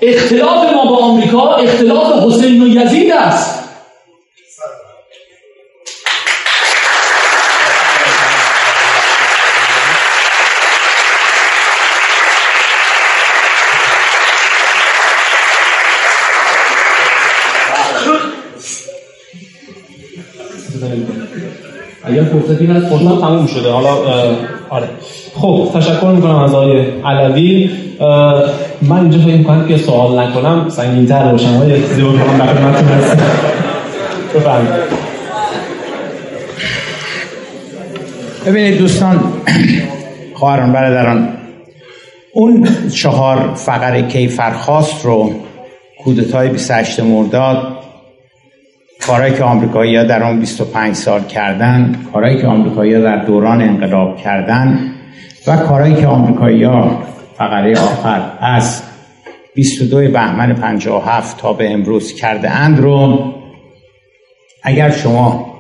اختلاف ما با آمریکا اختلاف حسین و یزید است. فرصتی هست فرصت تموم شده. حالا آره. خب تشکر می‌کنم از آقای علوی. من اینجا فکر می‌کنم که سوال نکنم. سنگین تر باشم. های زیبا کنم در خدمتتون هستم بفرمایید. ببینید دوستان خواهران برادران اون چهار فقر کیفرخواست رو کودتای 28 مرداد کارهایی که آمریکایی ها در آن 25 سال کردن کارهایی که آمریکایی ها در دوران انقلاب کردن و کارهایی که آمریکایی ها فقره آخر از 22 بهمن 57 تا به امروز کرده اند رو اگر شما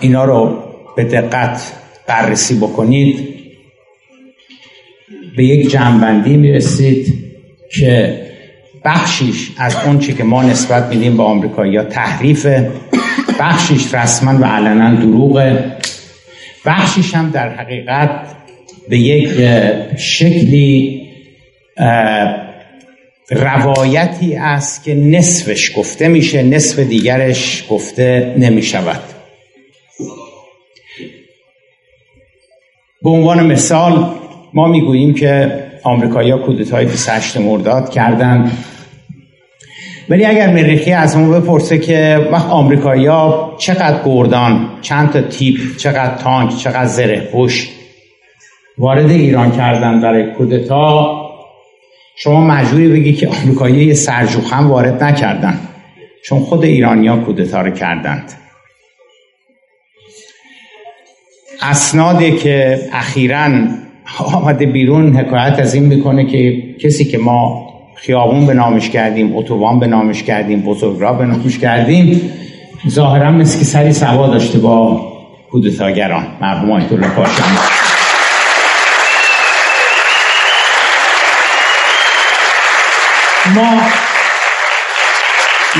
اینا رو به دقت بررسی بکنید به یک جمعبندی می‌رسید که بخشیش از اون چی که ما نسبت میدیم به آمریکایی تحریف بخشیش رسما و علنا دروغه. بخشیش هم در حقیقت به یک شکلی روایتی است که نصفش گفته میشه نصف دیگرش گفته نمی‌شود. به عنوان مثال ما می‌گوییم که آمریکایی‌ها کودتای 28 مرداد کردند. ولی اگر مریخی از اون بپرسه که وقت آمریکایی‌ها چقدر گردان چند تا تیپ چقدر تانک چقدر زره پوش وارد ایران کردن برای کودتا شما مجبوری بگی که آمریکایی یه هم وارد نکردن. چون خود ایرانیا کودتا رو کردند. اسنادی که اخیرا آمده بیرون حکایت از این می‌کنه که کسی که ما خیابون به نامش کردیم اتوبان به نامش کردیم بزرگراه به نامش کردیم ظاهرا مثل که سری سوا داشته با کودتاگران مرحوم آیت الله ما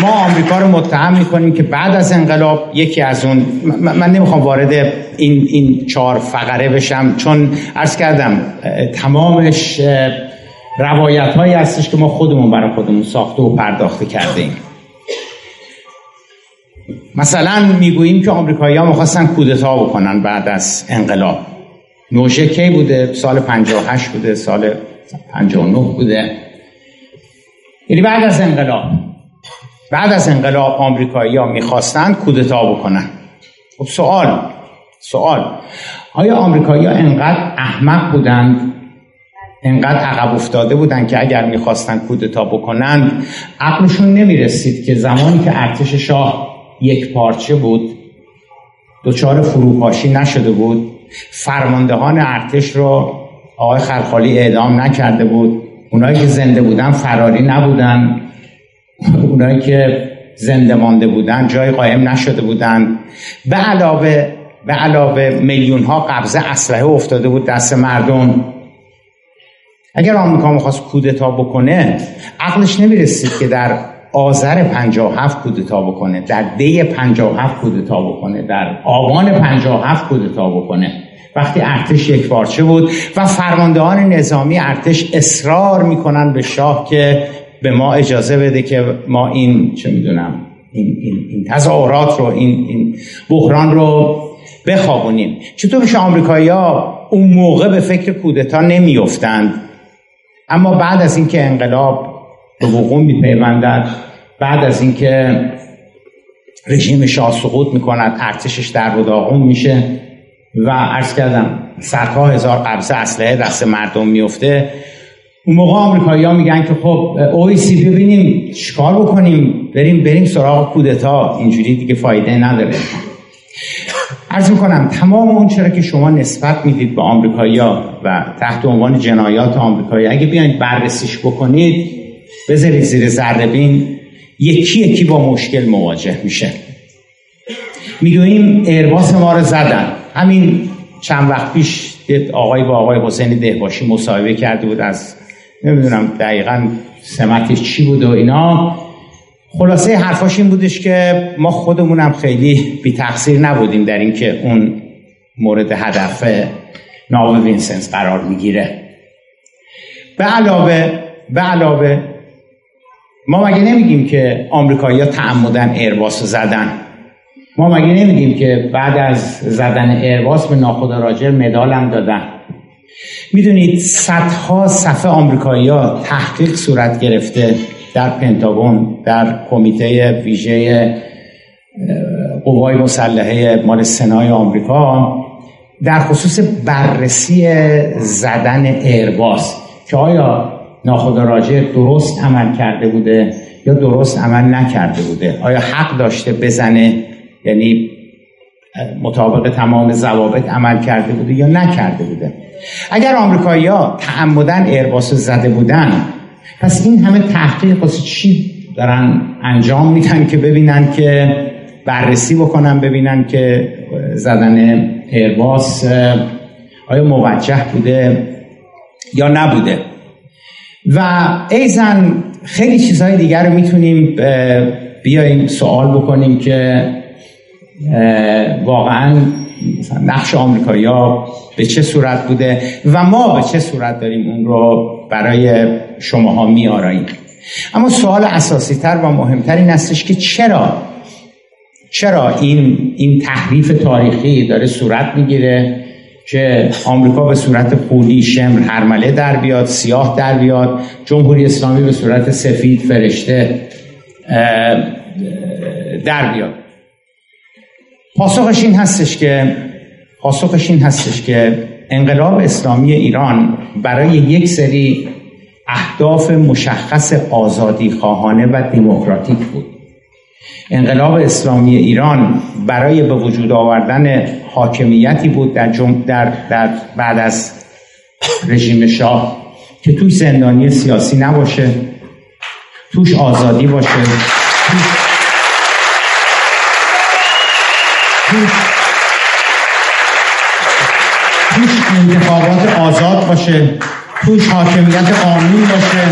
ما آمریکا رو متهم می‌کنیم که بعد از انقلاب یکی از اون من نمی‌خوام وارد این این چهار فقره بشم چون عرض کردم تمامش روایت هایی هستش که ما خودمون برای خودمون ساخته و پرداخته کرده ایم مثلا می‌گوییم که آمریکایی ها می‌خواستن کودتا بکنن بعد از انقلاب. نوشه کی بوده؟ سال 58 بوده سال 59 بوده. یعنی بعد از انقلاب. بعد از انقلاب آمریکایی ها می‌خواستند کودتا بکنن. خب سوال سوال. آیا آمریکایی ها انقدر احمق بودند؟ انقدر عقب افتاده بودند که اگر می‌خواستند کودتا بکنند عقلشون نمی‌رسید که زمانی که ارتش شاه یک پارچه بود دچار فروپاشی نشده بود فرماندهان ارتش رو آقای خلخالی اعدام نکرده بود اونایی که زنده بودن فراری نبودن. اونایی که زنده مانده بودن جای قایم نشده بودن. به علاوه به علاوه میلیون ها قبضه اسلحه افتاده بود دست مردم. اگر آمریکا می‌خواست کودتا بکنه عقلش نمی‌رسید که در آذر 57 کودتا بکنه در دی 57 کودتا بکنه در آبان 57 کودتا بکنه. وقتی ارتش یک پارچه بود و فرماندهان نظامی ارتش اصرار می‌کنن به شاه که به ما اجازه بده که ما این چه می‌دونم این, این, این تظاهرات رو این, این بحران رو بخوابونیم. چطور میشه آمریکایی ها اون موقع به فکر کودتا نمیافتند؟ اما بعد از اینکه انقلاب به وقوع میپیوندد بعد از اینکه رژیم شاه سقوط می‌کند ارتشش در و داغون میشه و عرض کردم صدها هزار قبضه اسلحه دست مردم میفته اون موقع آمریکایی ها میگن که خب اویسی ببینیم چیکار بکنیم؟ بریم بریم سراغ کودتا اینجوری دیگه فایده نداره. عرض می‌کنم تمام اون چرا که شما نسبت می‌دید به آمریکایی و تحت عنوان جنایات آمریکایی اگه بیاین بررسیش بکنید بذارید زیر ذره یکی یکی با مشکل مواجه میشه. می‌گوییم ایرباس ما رو زدن. همین چند وقت پیش آقای با آقای حسین دهباشی مصاحبه کرده بود از نمی‌دونم دقیقا سمتش چی بود و اینا. خلاصه حرفاش این بودش که ما خودمونم خیلی بی تقصیر نبودیم در اینکه اون مورد هدف ناو وینسنس قرار می‌گیره. به علاوه به علاوه ما مگه نمیگیم که آمریکایی‌ها تعمداً ایرباس زدن؟ ما مگه نمیگیم که بعد از زدن ایرباس به ناخدا راجر مدالم دادن؟ می‌دونید صدها صفحه آمریکایی ها تحقیق صورت گرفته در پنتاگون در کمیته ویژه قوای مسلحه مال سنای آمریکا. در خصوص بررسی زدن ایرباس که آیا ناخدا راجع درست عمل کرده بوده یا درست عمل نکرده بوده؟ آیا حق داشته بزنه؟ یعنی مطابق تمام ضوابط عمل کرده بوده یا نکرده بوده. اگر آمریکایی ها تعمدن ایرباس زده بودن پس این همه تحقیق واسه چی دارن انجام میدن که ببینن که بررسی بکنن ببینن که زدن ایرباس آیا موجه بوده یا نبوده. و ایزن خیلی چیزهای دیگر رو می‌تونیم بیایم سوال بکنیم که واقعا نقش آمریکایی‌ها به چه صورت بوده و ما به چه صورت داریم اون رو برای شماها میاراییم اما سوال اساسی تر و مهمتر این هستش که چرا؟ چرا این این تحریف تاریخی داره صورت می‌گیره که آمریکا به صورت پولی شمر هرمله در بیاد سیاه در بیاد جمهوری اسلامی به صورت سفید فرشته در بیاد؟ پاسخش این هستش که پاسخش این هستش که انقلاب اسلامی ایران برای یک سری اهداف مشخص آزادی خواهانه و دموکراتیک بود. انقلاب اسلامی ایران برای به وجود آوردن حاکمیتی بود در, در, در بعد از رژیم شاه که توش زندانی سیاسی نباشه توش آزادی باشه توش, توش انتخابات آزاد باشه. توش حاکمیت قانون باشه.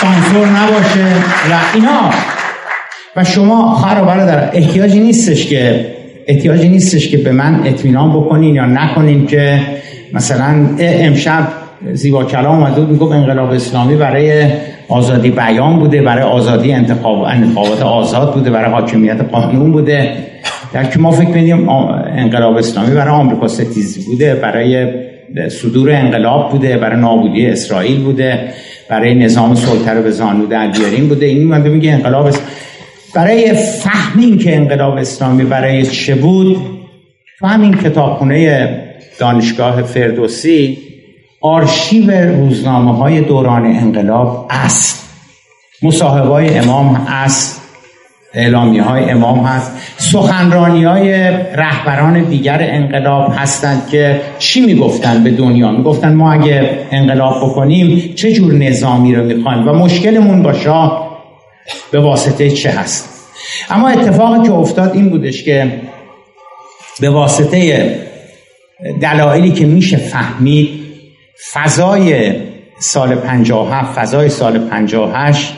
سانسور نباشه. و اینا. و شما خواهر و برادر احتیاجی نیستش که احتیاجی نیستش که به من اطمینان بکنین یا نکنین که مثلا امشب زیبا کلام اومده بود می‌گفت انقلاب اسلامی برای آزادی بیان بوده برای آزادی انتخاب انتخابات آزاد بوده برای حاکمیت قانون بوده. در که ما فکر میدیم انقلاب اسلامی برای آمریکا ستیزی بوده برای صدور انقلاب بوده برای نابودی اسرائیل بوده برای نظام سلطه رو به زانو در بیاریم بوده. این من میگه انقلاب برای فهمین که انقلاب اسلامی برای چه بود فهمین کتابخونه دانشگاه فردوسی آرشیو روزنامه های دوران انقلاب است. مصاحبه های امام است. اعلامی های امام هست. سخنرانی های رهبران دیگر انقلاب هستند که چی می‌گفتن به دنیا؟ می‌گفتن ما اگه انقلاب بکنیم چه جور نظامی رو می‌خوایم و مشکلمون با شاه به واسطه چه هست؟ اما اتفاقی که افتاد این بودش که به واسطه دلایلی که میشه فهمید فضای سال 57 فضای سال 58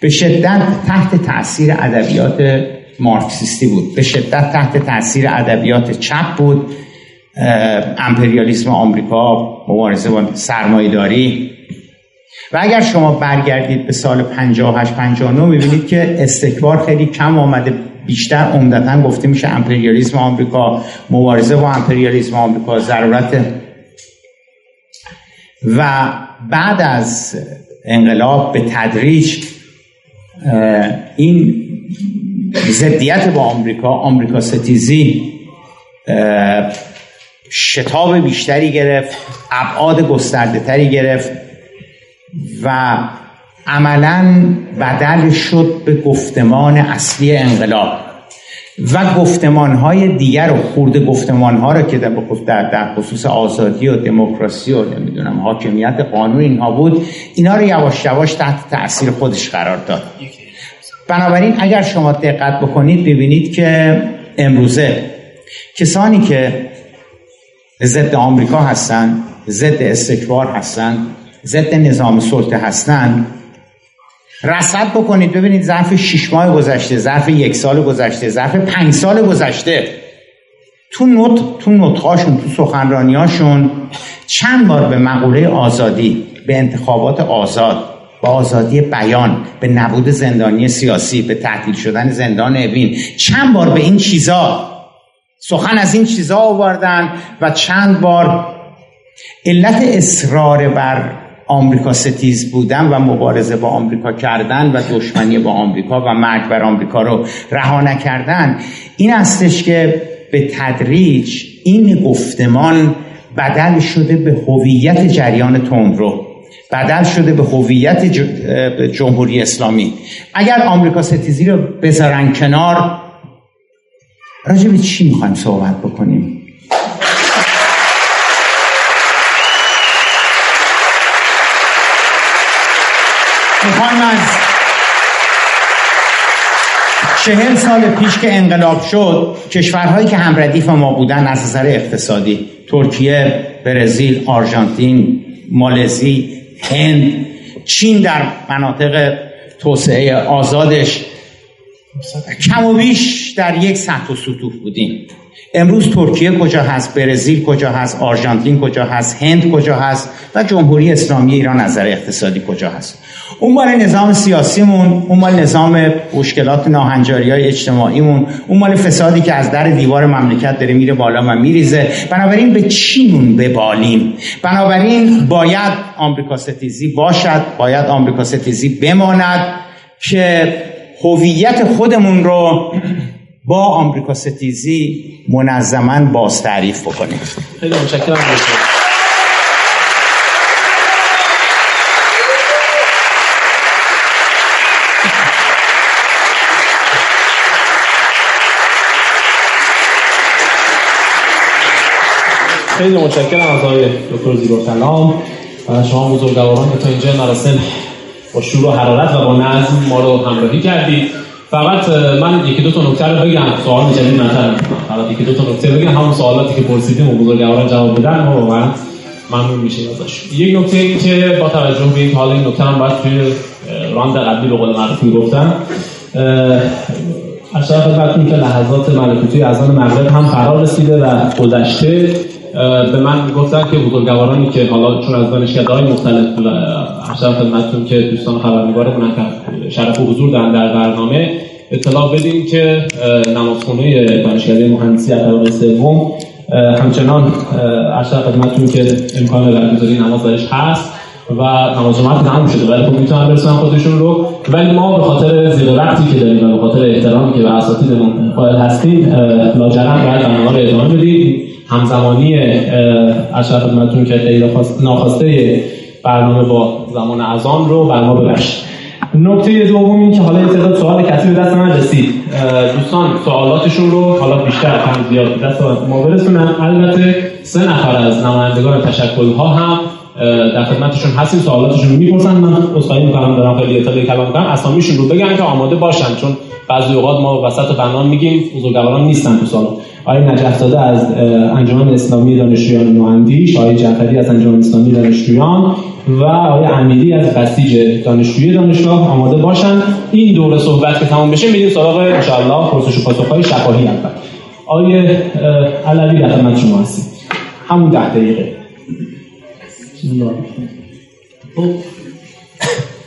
به شدت تحت تاثیر ادبیات مارکسیستی بود. به شدت تحت تاثیر ادبیات چپ بود. امپریالیسم آمریکا مبارزه با سرمایه‌داری. و اگر شما برگردید به سال 58 59 می‌بینید که استکبار خیلی کم آمده. بیشتر عمدتا گفته میشه امپریالیسم آمریکا مبارزه با امپریالیسم آمریکا ضرورت و بعد از انقلاب به تدریج این ضدیت با آمریکا آمریکا ستیزی شتاب بیشتری گرفت ابعاد گسترده تری گرفت و عملا بدل شد به گفتمان اصلی انقلاب. و گفتمان های دیگر و خورده گفتمان ها را که در, در خصوص آزادی و دموکراسی و نمی‌دونم حاکمیت قانون اینها بود اینا رو یواش یواش تحت تاثیر خودش قرار داد. بنابراین اگر شما دقت بکنید ببینید که امروزه کسانی که ضد آمریکا هستند ضد استکبار هستند ضد نظام سلطه هستند رصد بکنید. ببینید ظرف شیش ماه گذشته ظرف یک سال گذشته ظرف پنج سال گذشته. تو نوت تو نوتهاشون تو سخنرانیاشون چند بار به مقوله آزادی به انتخابات آزاد به آزادی بیان به نبود زندانی سیاسی به تعطیل شدن زندان اوین چند بار به این چیزا سخن از این چیزا آوردن و چند بار علت اصرار بر آمریکا ستیز بودن و مبارزه با آمریکا کردن و دشمنی با آمریکا و مرگ بر آمریکا رو رها نکردن. این استش که به تدریج این گفتمان بدل شده به هویت جریان تندرو بدل شده به هویت جمهوری اسلامی. اگر آمریکا ستیزی رو بذارن کنار راجع به چی می‌خوایم صحبت بکنیم می‌خوایم از چهل سال پیش که انقلاب شد کشورهایی که همردیف ما بودن از نظر اقتصادی ترکیه، برزیل، آرژانتین، مالزی، هند، چین در مناطق توسعه آزادش کم و بیش در یک سطح و سطوح بودیم. امروز ترکیه کجا هست برزیل کجا هست آرژانتین کجا هست هند کجا هست و جمهوری اسلامی ایران نظر اقتصادی کجا هست؟ اون مال نظام سیاسیمون اون مال نظام مشکلات ناهنجاری های اجتماعیمون اون مال فسادی که از در دیوار مملکت داره میره بالا و میریزه. بنابراین به چیمون ببالیم؟ بنابراین باید آمریکا ستیزی باشد باید آمریکا ستیزی بماند که هویت خودمون رو با آمریکا ستیزی منظما باز تعریف بکنیم. خیلی متشکرم. خیلی متشکرم از آقای دکتر زیبا و شما بزرگواران که تا اینجا مراسم با شور و حرارت و با نظم ما رو همراهی کردید. فقط من یکی دو تا نکته رو بگم. سوال جدید مطرح فقط یکی دو تا نکته بگم. همون سوالاتی که پرسیدیم و بزرگواران جواب بدن ما واقعا ممنون میشه ازش. یک نکته این که با توجه به اینکه حالا این نکته هم باید توی راند قبلی به قول معروف می‌گفتن اشتر خدمتتون که لحظات ملکوتی از آن مغرب هم فرا رسیده و گذشته. به من گفتن که بزرگوارانی که حالا چون از دانشکده های مختلف اشتر خدمتتون که دوستان خبرنگارمون شرف حضور دارن در برنامه اطلاع بدیم که نمازخونه دانشکده مهندسی طبقه سوم همچنان اشتر خدمتتون که امکان برگزاری نماز درش هست و نماز جماعت تمام شده. ولی خب می‌تونن برسونن خودشون رو. ولی ما به خاطر زیر وقتی که داریم و به خاطر احترامی که به اساتیدمون قائل هستیم لاجرم باید برنامه رو ادامه بدیم. همزمانی اشرف خدمتتون که غیر ناخواسته برنامه با زمان اذان رو بر ما ببخشید. نکته دوم این که حالا یه تعداد سوال کسی به دست من رسید دوستان سوالاتشون رو حالا بیشتر کم زیاد دست ما برسونن. البته سه نفر از نمایندگان تشکل ها هم در خدمتشون هستیم. سوالاتشون رو می‌پرسن. من عذرخواهی می‌کنم دارم خیلی اطلاعی کلام کنم اسامیشون رو بگن که آماده باشن چون بعضی اوقات ما وسط برنامه میگیم بزرگواران نیستن تو سالن. آقای نجف داده از انجمن اسلامی دانشجویان نواندیش آقای جعفری از انجمن اسلامی دانشجویان و آقای امیری از بسیج دانشجوی دانشگاه آماده باشن این دوره صحبت که تمام بشه میریم سراغ انشاءالله پرسش و پاسخهای شفاهی اول. آقای علوی در خدمت شما هستیم. همون ده دقیقه. خب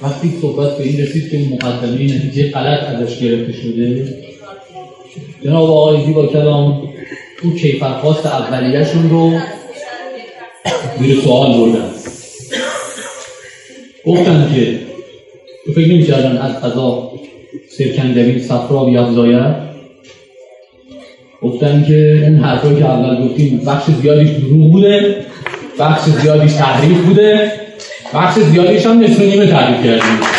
وقتی صحبت به این رسید که مقدمه نتیجه غلط ازش گرفته شده جناب آقای زیبا کلام اون کیفرخواست اولیهشون رو زیر سوال بردن. گفتن که تو فکر نمی کردن از قضا سرکنجبین صفرا بیافزاید؟ گفتن که اون حرفایی که اول گفتیم بخش زیادیش دروغ بوده بخش زیادیش تحریف بوده بخش زیادیش هم نصف نیمه کردیم.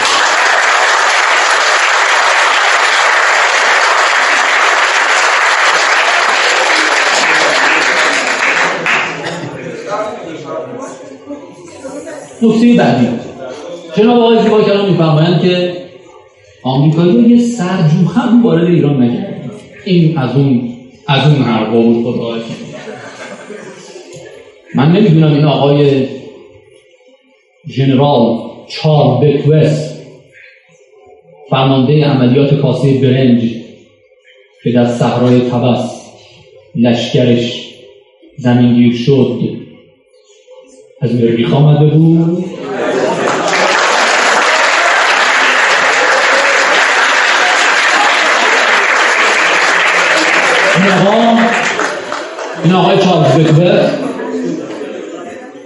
نکته بعدی. جناب آقای زیبا کلام میفرمایند که آمریکایی یه سرجو هم وارد ایران نکرد این از اون از اون حرفا بود خدا من نمی‌دونم این آقای ژنرال چارل بکوست فرمانده عملیات کاسه برنج که در صحرای تبس لشکرش زمینگیر شد از مریخ آمده بود این آقا این آقای چارلز بکوست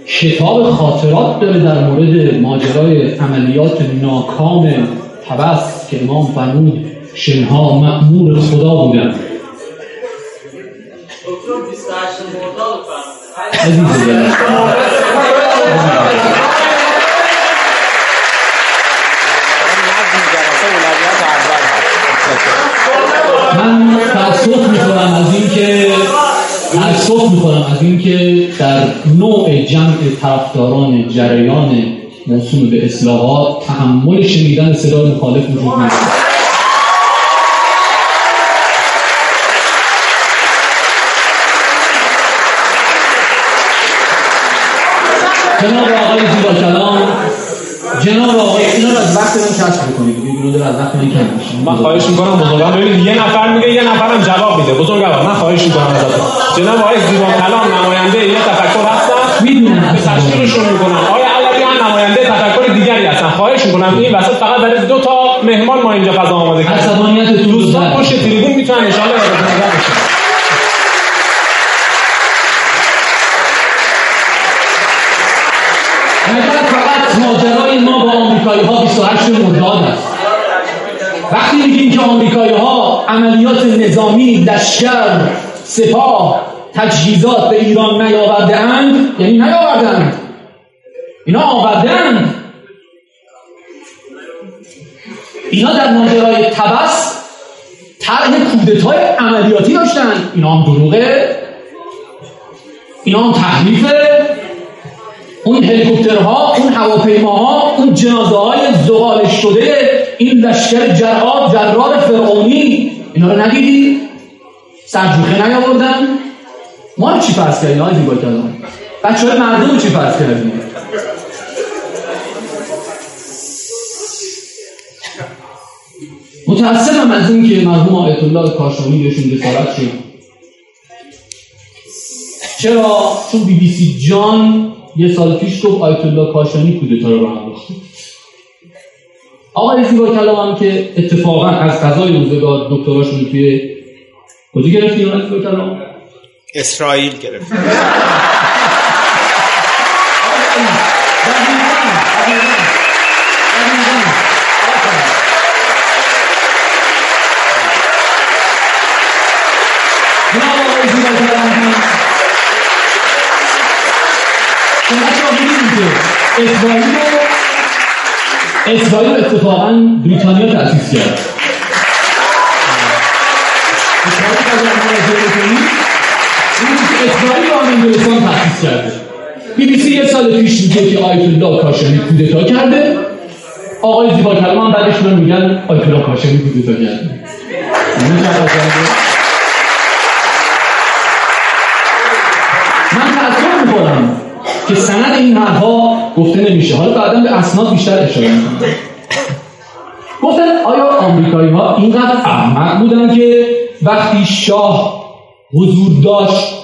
کتاب خاطرات داره در مورد ماجرای عملیات ناکام تبس که امام فرمود شنها مأمور خدا بودن. من تاسف می‌کنم از اینکه تاسف می‌کنم از اینکه در نوع جمع طرفداران جریان موسوم به اصلاحات تحمل شنیدن صدای مخالف وجود نداره جناب آقای زیبا کلام جناب آقای اینا رو از وقت من کسب بکنید این رو از وقت من کم من خواهش می‌کنم بزرگان ببینید یه نفر میگه یه نفرم جواب میده. بزرگوار من خواهش می‌کنم ازتون. جناب آقای زیبا کلام نماینده یه تفکر هستن؟ می‌دونم. تشکیلشون می‌کنم. آقای علوی نماینده تفکر دیگری هستن. خواهش می‌کنم این وسط فقط برای دو تا مهمان ما اینجا فضا آماده کردیم عصبانیتتون دوستان. پشت تریبون می‌تونن ان شاء الله آمریکایی ها 28 مرداد است وقتی میگیم که آمریکایی ها عملیات نظامی لشکر سپاه تجهیزات به ایران نیاورده اند یعنی نیاوردند اینا آوردند اینا در ماجرای تبس طرح کودتای عملیاتی داشتن. اینا هم دروغه. اینا هم تحریفه. اون هلیکوپترها اون هواپیماها اون جنازه های زغال شده این لشکر جرات جرار فرعونی اینا رو ندیدی سرجوخه نیاوردن؟ ما رو چی فرض کردیم آقای زیبا کلام بچه های مردم رو چی فرض کردیم متاسفم از این که مرحوم آیت الله کاشانی بهشون رسالت شد. چرا؟ چون بی بی سی جان یه سال پیش گفت آیت الله کاشانی کودتا رو راه انداخته آقای زیبا کلام هم که اتفاقا از قضای روزگار دکتراشون توی کجا گرفتی؟ آقای زیبا کلام؟ اسرائیل گرفت. اسرائیل اسرائیل اتفاقا بریتانیا تأسیس کرد. اسرائیل هم انگلستان تأسیس کرده. بی بی سی یه سال پیش میگه که آیت الله کاشمی کودتا کرده. آقای زیبا کلام بعدش من میگن آیت الله کاشمی کودتا کرده من تأثیر می‌کنم که سند این حرفها گفته نمیشه. حالا بعدا به اسناد بیشتر اشاره می‌کنم. گفتن آیا آمریکایی ها اینقدر احمق بودن که وقتی شاه حضور داشت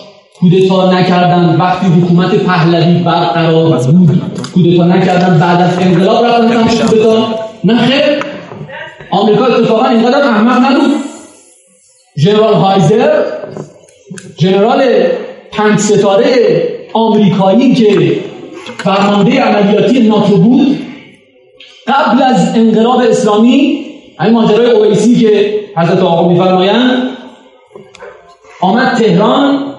کودتا نکردن وقتی حکومت پهلوی برقرار بود کودتا نکردن بعد از انقلاب رفتن سمت کودتا؟ نه خیر. آمریکا اتفاقا اینقدر احمق نبود. ژنرال هایزر ژنرال پنج ستاره آمریکایی که فرمانده عملیاتی ناتو بود. قبل از انقلاب اسلامی این ماجرای اویسی که حضرت آقا میفرمایند آمد تهران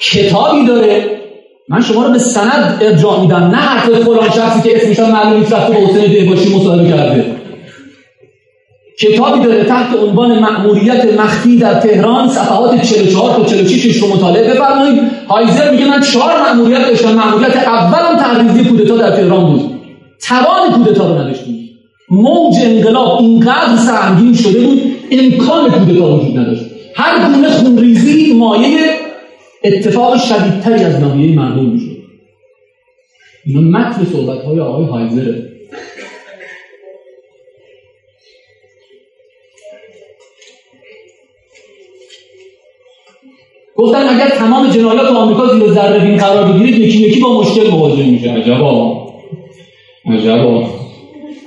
کتابی داره. من شما رو به سند ارجاع میدم نه حرف فلان شخصی که اسمش معلوم نیست رفته با حسین دهباشی مصاحبه کرده. کتابی داره تحت عنوان مأموریت مخفی در تهران صفحات 44 تا 46 رو مطالعه بفرمایید. هایزر میگه من چهار مأموریت داشتم. مأموریت اولم تحریزی کودتا در تهران بود. توان کودتا رو نداشتیم. موج انقلاب اینقدر سهمگین شده بود امکان کودتا وجود نداشت. هر گونه خونریزی مایه اتفاق شدیدتری از ناحیه مردم می‌شد. اینا متن صحبت های آقای هایزره. گفتن اگر تمام جنایات آمریکا زیر ذره بین قرار بگیرید یکی یکی با مشکل مواجه میشه عجبا عجبا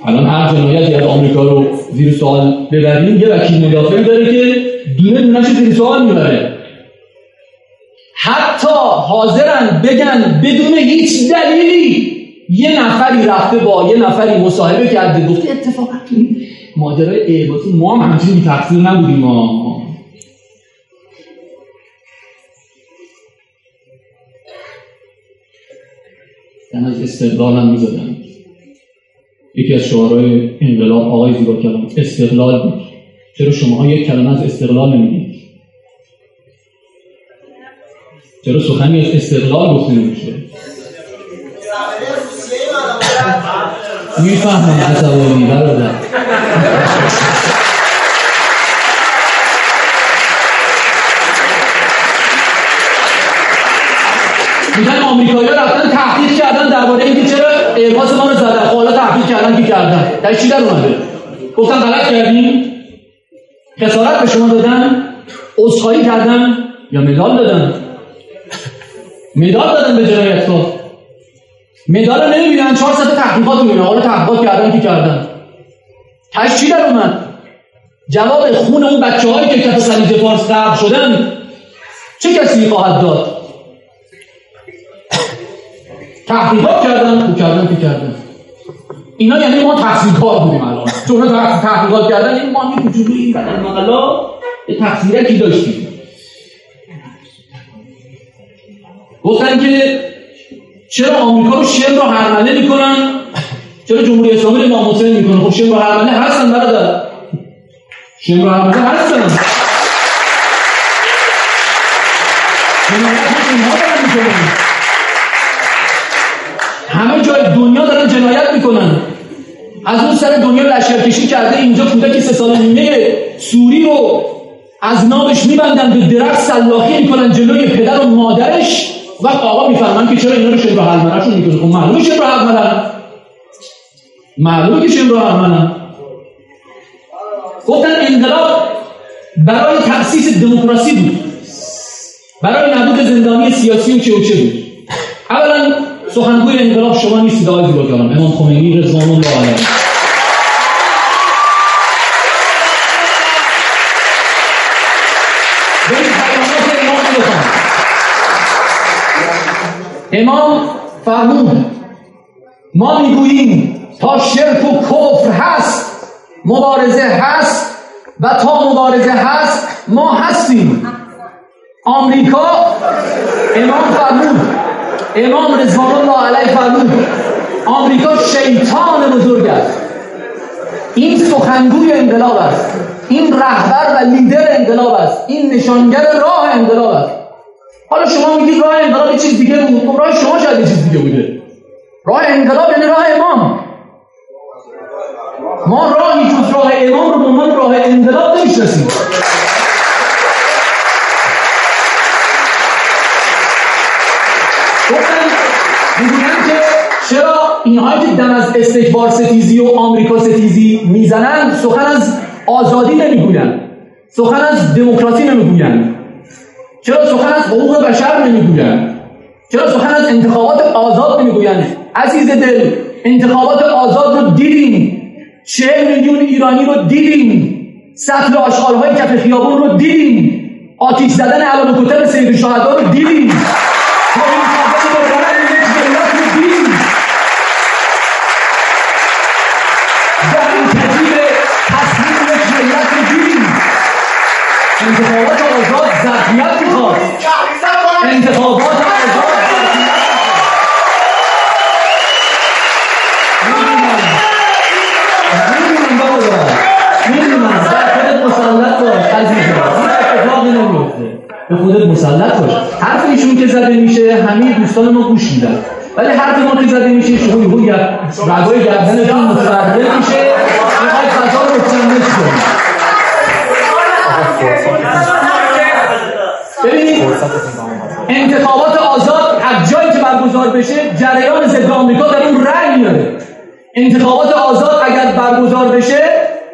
الان هر جنایتی از آمریکا رو زیر سوال ببریم یه وکیل مدافعی داره که دونه دونش زیر سوال می‌بره. حتی حاضرن بگن بدون هیچ دلیلی یه نفری رفته با یه نفری مصاحبه کرده گفته اتفاقا ماجرای ایباتی ما هم همچین تقصیر نبودیم ما. من از استقلال هم می‌زدن. یکی از شعارهای انقلاب آقای زیبا کلام استقلال بود. چرا شما یک کلمه از استقلال نمیگید؟ چرا سخنی از استقلال گفته نمیشه؟ می‌فهمم عصبانی برادر. میگن آمریکایی رفتن تحقیق کردن درباره اینکه چرا ایرباس ما رو زدن. خب حالا تحقیق کردن که کردن. در چی در اومده؟ گفتن غلط کردیم. خسارت به شما دادن. عذرخواهی کردن. یا مدال دادن. مدال دادن به جنایت ها مدال رو نمی‌بینن. چهار ساعت تحقیقات می‌بینن. حالا تحقیقات کردن که کردن. تش چی در اومد؟ جواب خون اون بچه هایی که کف سلیج فارس غرق شدن. چه کسی خواهد داد؟ تحقیقات کردن خوب کردن که کردن. اینا یعنی ما تحصیل کار بودیم الان. چون تحقیقات کردن این ما یه کوچولو این بدن مقلا یه کی داشتیم. گفتن که چرا آمریکا رو شم رو هرمله می‌کنن؟ چرا جمهوری اسلامی رو امام حسین خب شم رو هرمله هستن برادر. شم رو هرمله هستن. همه جای دنیا دارن جنایت می‌کنن. از اون سر دنیا لشکرکشی کرده اینجا کودک سه سال نیمه سوری رو از نامش میبندن به درخت سلاخی می‌کنن جلوی پدر و مادرش و آقا می‌فهمن که چرا اینا رو شبه حلمنشون می‌کنه. خب معلومه شبه حلمنن معلومه که شبه حلمنن گفتن انقلاب برای تأسیس دموکراسی بود. برای نبود زندانی سیاسی و چه و چه بود؟ اولا سخنگوی انقلاب شما نیستید آقای زیباکرام امام خمینی رضوان الله علیه. امام فرمود ما می‌گوییم تا شرک و کفر هست مبارزه هست و تا مبارزه هست ما هستیم. آمریکا امام فرمود امام رضوان الله علیه فرمود آمریکا شیطان بزرگ است. این سخنگوی انقلاب است. این رهبر و لیدر انقلاب است. این نشانگر راه انقلاب است. حالا شما میگید راه انقلاب چیز دیگه بود. خب راه شما شاید چیز دیگه بوده. راه انقلاب یعنی راه امام از استکبار ستیزی و آمریکا ستیزی می‌زنن سخن از آزادی نمی‌گویند. سخن از دموکراسی نمی‌گویند. چرا سخن از حقوق بشر نمی‌گویند؟ چرا سخن از انتخابات آزاد نمی‌گویند؟ عزیز دل انتخابات آزاد رو دیدیم چه میلیون ایرانی رو دیدیم سطل های کف خیابون رو دیدیم آتیش زدن علم کتب سید شهدا رو دیدیم باش حرف ایشون که زده میشه همه دوستان ما گوش میدن. ولی حرف ما که زده میشه شما یهو رگای گردنتون متفرد میشه. می‌خوای فضا رو مکمل کنید ببینید انتخابات آزاد از جایی که برگزار بشه جریان ضد آمریکا در اون رأی میاره. انتخابات آزاد اگر برگزار بشه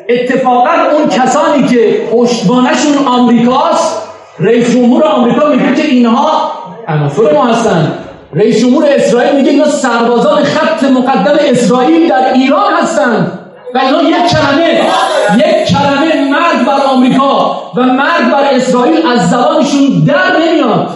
اتفاقا اون کسانی که پشتبانشون آمریکاست رئیس جمهور آمریکا میگه که اینها عناصر ما هستن. رئیس جمهور اسرائیل میگه اینا سربازان خط مقدم اسرائیل در ایران هستند و اینا یک کلمه یک کلمه مرگ بر آمریکا و مرگ بر اسرائیل از زبانشون در نمیاد.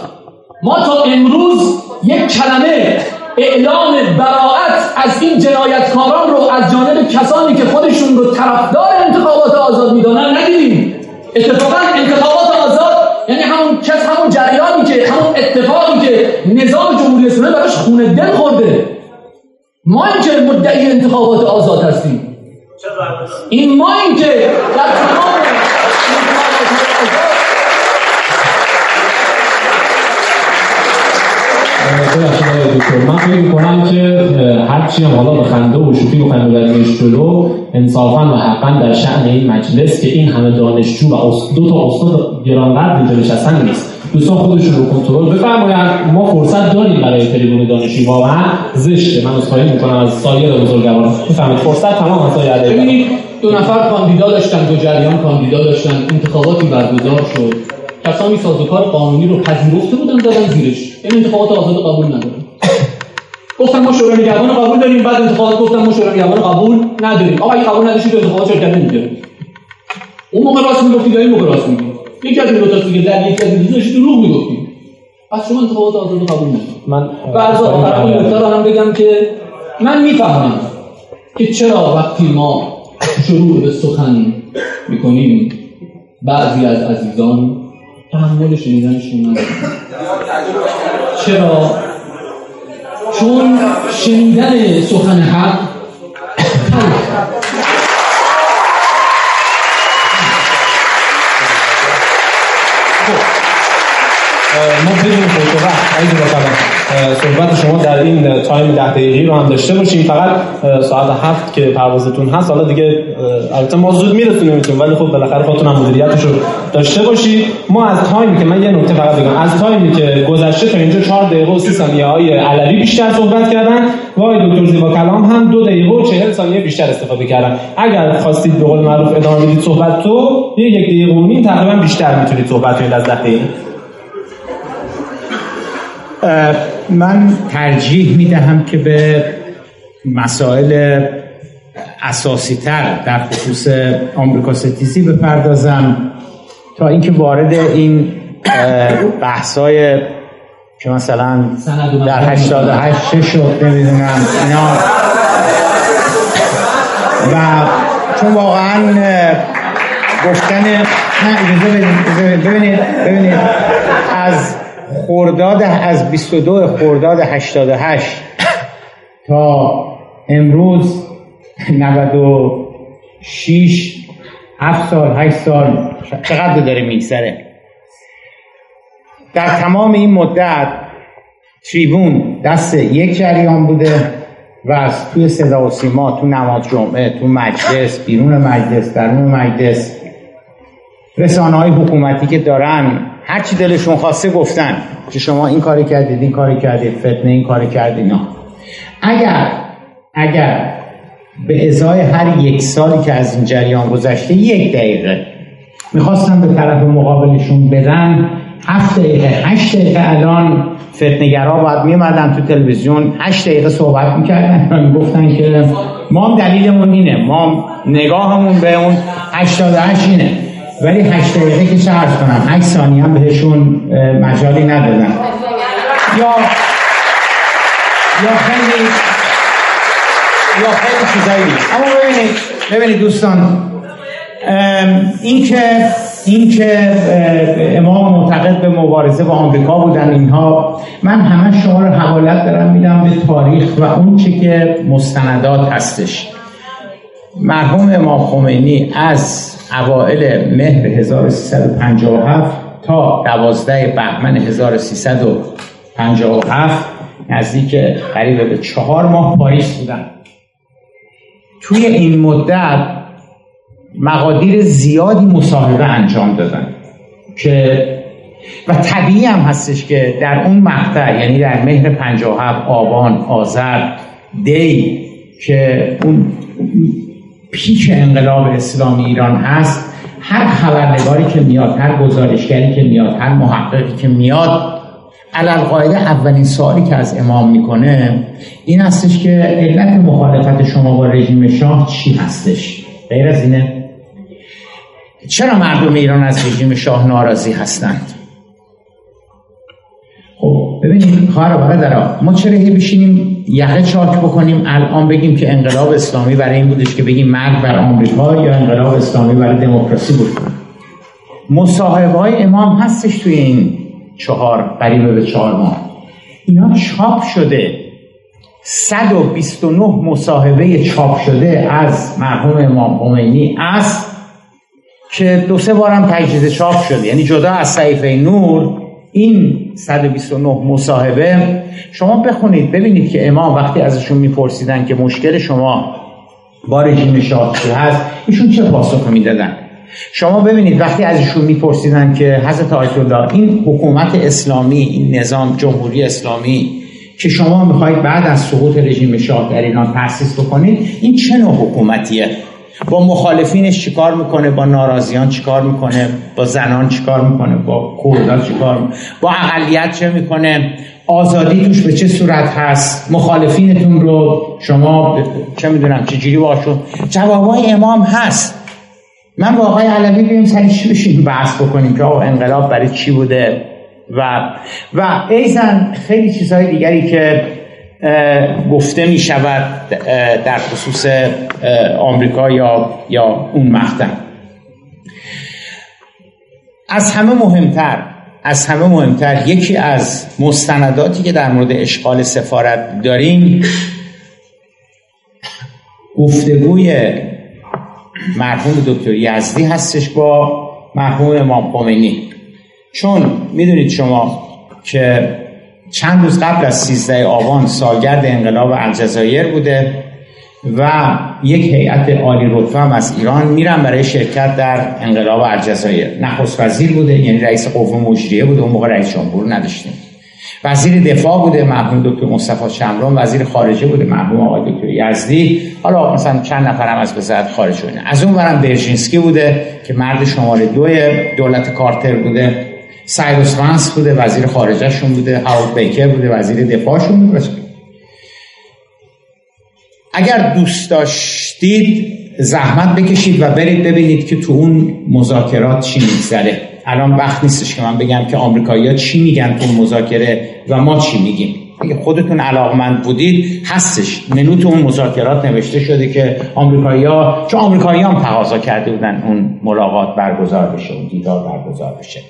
ما تا امروز یک کلمه اعلام براعت از این جنایتکاران رو از جانب کسانی که خودشون رو طرفدار انتخابات آزاد می‌دانن ندیدیم. اتفاقا انتخابات آزاد یعنی همون کس همون جریانی که همون اتفاقی که نظام جمهوری اسلامی براش خونه دل خورده. ما این که مدعی انتخابات آزاد هستیم. این ما این که در تمام من فکر می‌کنم که هرچی حالا به خنده و شوخی و خنده جلو انصافا و حقا در شأن این مجلس که این همه دانشجو و دو تا استاد گرانقدر اینجا نشستن نیست. دوستان خودشون رو کنترل بفرمایید. ما فرصت داریم برای تریبون دانشی واقعا زشته. من اصخایی می‌کنم از سایر بزرگواران بفرمایید. فرصت تمام از سایر ببینید دو نفر کاندیدا داشتن دو جریان کاندیدا داشتن. انتخاباتی برگزار شد. کسانی سازوکار قانونی رو پذیرفته بودن دادن زیرش. این انتخابات آزاد قبول ندارن. گفتن ما شورای نگهبان قبول داریم بعد انتخابات گفتن ما شورای نگهبان قبول نداریم. آقا این قبول نداشتید انتخابات شرکت نمی‌کنید اون موقع راست می‌گفتید این موقع راست می‌گفتید یکی از این دو تا دیگه در یکی از این دو دروغ می‌گفتید پس شما انتخابات آزاد قبول نکنید من بعد آخر این نکته هم بگم که من می‌فهمم که چرا وقتی ما شروع به سخن می‌کنیم بعضی از عزیزان تحمل شنیدنشون ندارن. چرا چون شنیدن سخن حق ما بدون صحبت شما در این time ده دقیقی رو هم داشته باشیم. فقط ساعت هفت که پروازتون هست حالا دیگه البته ما زود میرسونیمتون ولی خب بالاخره خودتون هم مدیریتش رو داشته باشید ما از time ی که من یه نکته فقط بگم. از time ی که گذشته تا اینجا 4 دقیقه و 30 ثانیه آقای علوی بیشتر صحبت کردن. و آقای دکتر زیبا کلام هم دو دقیقه و 40 ثانیه بیشتر استفاده کردن. اگر خواستید به قول معروف ادامه بدید صحبت تو یه یک دقیقه و نیم تقریبا بیشتر می‌تونید صحبت کنید از 10 دقیقه. من ترجیح می دهم که به مسائل اساسی تر در خصوص آمریکا ستیزی بپردازم تا اینکه وارد این بحثای که مثلا در 88 شد نمی‌دونم اینا. و چون واقعا گفتن نه ببینید ببینید از خرداد از 22 خرداد 88 تا امروز 96 7 سال 8 سال. چقدر داره میگذره؟ در تمام این مدت تریبون دست یک جریان بوده و از توی صدا و سیما تو نماز جمعه تو مجلس بیرون مجلس درون مجلس رسانه های حکومتی که دارن هرچی دلشون خواسته گفتن که شما این کاری کردید این کاری کردید فتنه این کاری کردید. نه. اگر اگر به ازای هر یک سالی که از این جریان گذشته یک دقیقه می‌خواستم به طرف مقابلشون بدن هفت دقیقه هشت دقیقه الان فتنگرا باید میمدن تو تلویزیون هشت دقیقه صحبت می‌کردن. می‌گفتن که ما هم دلیلمون اینه ما نگاهمون به اون 88 اینه. ولی هشت دقیقه که شرط کنم. هشت ثانیه هم بهشون مجالی ندادن یا یا خیلی یا خیلی چیزایی. اما ببینید ببینید دوستان این که این که امام معتقد به مبارزه با آمریکا بودن اینها من همه شما رو حوالت دارم میدم به تاریخ و اون چه که مستندات هستش. مرحوم امام خمینی از اوائل مهر 1357 تا 12 بهمن 1357 نزدیک قریب به چهار ماه پاریس بودن. توی این مدت مقادیر زیادی مصاحبه انجام دادن که و طبیعی هم هستش که در اون مقطع یعنی در مهر 57 آبان آذر دی که اون پیک انقلاب اسلامی ایران هست هر خبرنگاری که میاد هر گزارشگری که میاد هر محققی که میاد علالقاعده اولین سوالی که از امام می‌کنه این هستش که علت مخالفت شما با رژیم شاه چی هستش؟ غیر از اینه. چرا مردم ایران از رژیم شاه ناراضی هستند؟ ببینید خواهر برادرها ما چرا هی بشینیم یقه چاک بکنیم الان بگیم که انقلاب اسلامی برای این بودش که بگیم مرگ بر آمریکا یا انقلاب اسلامی برای دموکراسی بود؟ مصاحبه های امام هستش توی این چهار قریب به چهار ماه. اینا چاپ شده. 129 مصاحبه چاپ شده از مرحوم امام خمینی است که دو سه بارم تجدید چاپ شده. یعنی جدا از صحیفه نور این 129 مصاحبه شما بخونید ببینید که امام وقتی ازشون میپرسیدن که مشکل شما با رژیم شاه هست ایشون چه پاسخ می‌دادن؟ شما ببینید وقتی ازشون میپرسیدن که حضرت آیت الله این حکومت اسلامی این نظام جمهوری اسلامی که شما می‌خواهید بعد از سقوط رژیم شاه در ایران تأسیس بکنید این چه نوع حکومتیه؟ با مخالفینش چیکار می‌کنه؟ با ناراضیان چیکار می‌کنه؟ با زنان چیکار می‌کنه؟ با کردها چیکار با اقلیت چه می‌کنه؟ آزادی توش به چه صورت هست؟ مخالفینتون رو شما چه می‌دونم چجوری باشون جوابای امام هست. من با آقای علوی بیایم سری چی بشیم بحث بکنیم که آقا انقلاب برای چی بوده؟ و و ایزن خیلی چیزهای دیگری که گفته می شود در خصوص آمریکا یا یا اون مقطع. از همه مهمتر از همه مهمتر یکی از مستنداتی که در مورد اشغال سفارت داریم گفتگوی مرحوم دکتر یزدی هستش با مرحوم امام خمینی. چون می‌دونید شما که چند روز قبل از 13 آبان سالگرد انقلاب الجزایر بوده و یک هیئت عالی رتبه هم از ایران میرن برای شرکت در انقلاب الجزایر. نخست وزیر بوده یعنی رئیس قوه مجریه بوده اون موقع رئیس جمهور نداشتیم. وزیر دفاع بوده مرحوم دکتر مصطفی شمران وزیر خارجه بوده مرحوم آقای دکتر یزدی. حالا مثلا چند نفرم از وزارت خارجه بوده. از اون برم برژینسکی بوده که مرد شماره دو دولت کارتر بوده. سایروس وانس بوده وزیر خارجهشون بوده هاو بیکر بوده وزیر دفاعشون بوده. اگر دوست داشتید زحمت بکشید و برید ببینید که تو اون مذاکرات چی میگذره. الان وقت نیستش که من بگم که آمریکایی‌ها چی میگن تو مذاکره و ما چی میگیم. اگه خودتون علاقمند بودید هستش. منو تو اون مذاکرات نوشته شده که آمریکایی‌ها آمریکایی‌ها هم تقاضا کرده بودن اون ملاقات برگزار بشه اون دیدار برگزار بشه.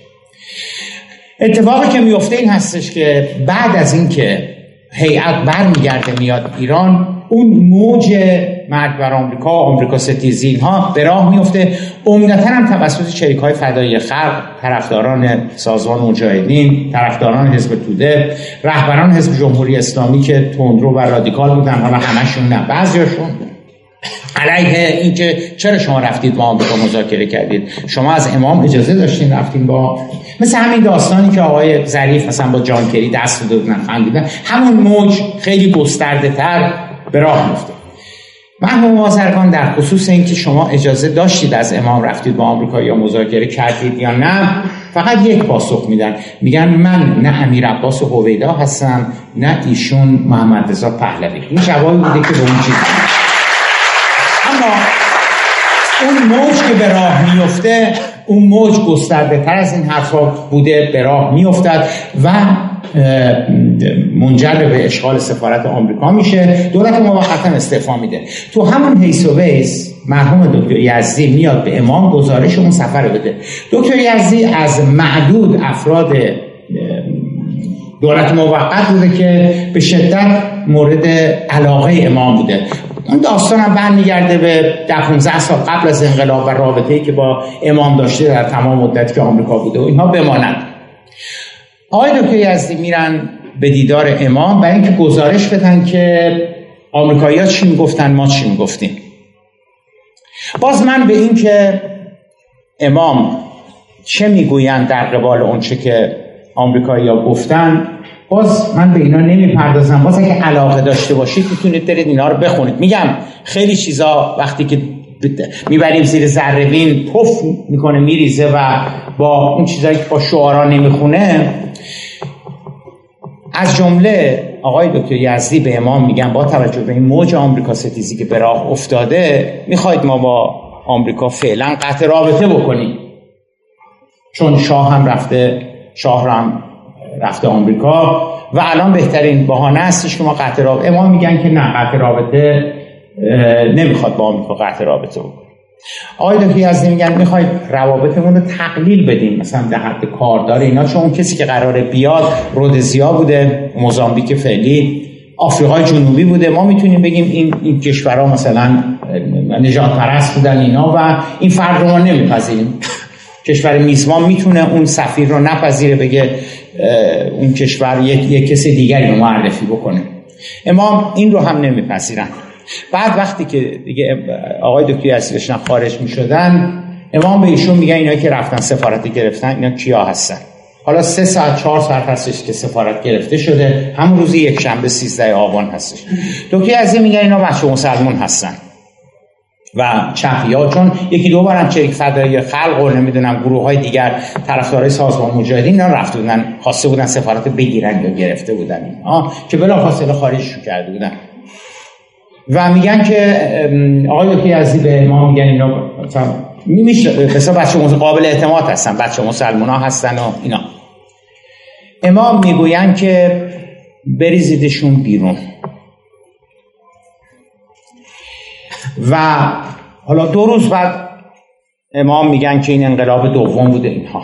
اتفاقی که میفته این هستش که بعد از اینکه هیئت برمیگرده میاد ایران اون موج مرگ بر آمریکا آمریکا ستیزی اینها به راه میفته. عمدتا هم توسط چریک های فدایی خلق طرفداران سازمان مجاهدین طرفداران حزب توده رهبران حزب جمهوری اسلامی که تندرو و رادیکال بودن حالا همشون نه بعضیاشون علیه اینکه چرا شما رفتید با آمریکا مذاکره کردید؟ شما از امام اجازه داشتین رفتین با مثل همین داستانی که آقای ظریف مثلا با جان کری دست داده خندیدن. همون موج خیلی گسترده تر به راه میفته محمود بازرگان در خصوص اینکه شما اجازه داشتید از امام رفتید با آمریکا یا مذاکره کردید یا نه فقط یک پاسخ میدن. میگن من نه امیر عباس هویدا هستم نه ایشون محمد رضا پهلوی. این جوابی بوده که به اون چیز اما اون موج که به راه میفته اون موج گسترده تر از این حرفا بوده به راه میافتد و منجر به اشغال سفارت آمریکا میشه. دولت موقتا استعفا میده. تو همون حیث و ویس مرحوم دکتر یزدی میاد به امام گزارش اون سفر بده. دکتر یزدی از معدود افراد دولت موقت بوده که به شدت مورد علاقه امام بوده. اون داستان هم برمیگرده به ده 15 سال قبل از انقلاب و رابطه‌ای که با امام داشته در تمام مدت که آمریکا بوده و اینها بمانند آقای دکتر یزدی میرن به دیدار امام برای اینکه گزارش بدن که آمریکایی‌ها چی می‌گفتن ما چی می‌گفتیم. باز من به این که امام چه می‌گویند در قبال اونچه که آمریکایی‌ها گفتن باز من به اینا نمی‌پردازم. باز اگه علاقه داشته باشید می‌تونید برید اینا رو بخونید. میگم خیلی چیزا وقتی که می‌بریم زیر ذرهبین پف می‌کنه میریزه و با اون چیزایی که با شعارا نمی‌خونه. از جمله آقای دکتر یزدی به امام میگن با توجه به این موج آمریکا ستیزی که به راه افتاده می‌خواید ما با آمریکا فعلا قطع رابطه بکنیم. چون شاه هم رفته شاه هم رفته آمریکا و الان بهترین بهانه هستش که ما قطع رابطه امام میگن که نه قطع رابطه نمی‌خواد با آمریکا قطع رابطه بکنیم آقای دکتر یزدی میگن می‌خواید روابطمون رو تقلیل بدیم مثلا در حد کاردار اینا چون اون کسی که قراره بیاد رودزیا بوده موزامبیک فعلی آفریقای جنوبی بوده. ما می‌تونیم بگیم این این کشورها مثلا نجات پرست بودن اینا و این فرق رو ما نمیپذیریم. کشور میزبان می‌تونه اون سفیر رو نپذیره بگه اون کشور یک, کسی دیگری رو معرفی بکنه. امام این رو هم نمیپذیرن. بعد وقتی که دیگه آقای دکتر یزدی خارج می‌شدن امام به ایشون میگن اینا که رفتن سفارت گرفتن اینا کیا هستن؟ حالا سه ساعت چهار ساعت هستش که سفارت گرفته شده. همون روزی یک شنبه 13 آبان هستش. دکتر یزدی میگن اینا بچه مسلمون هستن. و چپی ها چون یکی دو بارم چریک فدایی خلق و نمی‌دونم گروه های دیگر طرفدارای سازمان مجاهدین اینا رفته بودن خواسته بودن سفارت بگیرن یا گرفته بودن اینا که بلا فاصله خارجشون کرده بودن. و میگن که آقای یزدی به ما میگن اینا میشه بچه قابل اعتماد هستن بچه مسلمان ها هستن و اینا. امام می‌گوین که بریزیدشون بیرون. و حالا دو روز بعد امام میگن که این انقلاب دوم بوده اینها.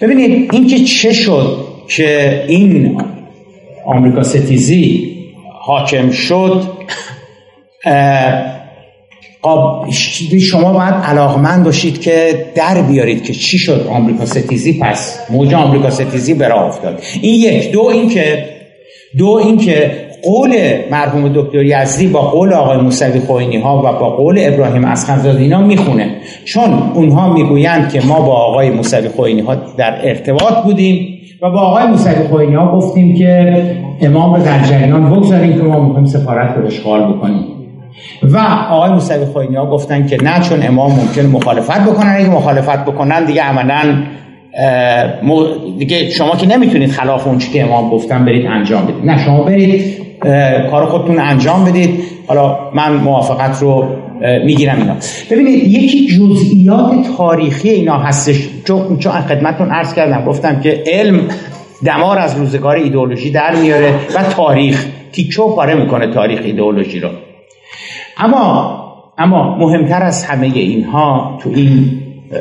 ببینید این که چه شد که این آمریکا ستیزی حاکم شد شما باید علاقمند باشید که در بیارید که چی شد آمریکا ستیزی. پس موج آمریکا ستیزی به راه افتاد. این یک. دو اینکه دو اینکه قول مرحوم دکتر یزدی با قول آقای موسوی خوینی ها و با قول ابراهیم اسخندزاده اینا می‌خونه. چون اونها می‌گویند که ما با آقای موسوی خوینی ها در ارتباط بودیم و با آقای موسوی خوینی ها گفتیم که امام در جریان بگذاریم که ما می‌خوایم سفارت رو اشغال بکنیم. و آقای موسوی خوینی ها گفتن که نه چون امام ممکن مخالفت بکنن. اگه مخالفت بکنن دیگه عملا دیگه شما که نمی‌تونید خلاف اون که امام گفتن برید انجام بدید. نه شما برید کار خودتون انجام بدید. حالا من موافقت رو می‌گیرم اینا. ببینید یکی جزئیات تاریخی اینا هستش. چون چون خدمتتون عرض کردم گفتم که علم دمار از روزگار ایدئولوژی در میاره و تاریخ تیکه پاره می‌کنه تاریخ ایدئولوژی رو. اما اما مهمتر از همه اینها تو این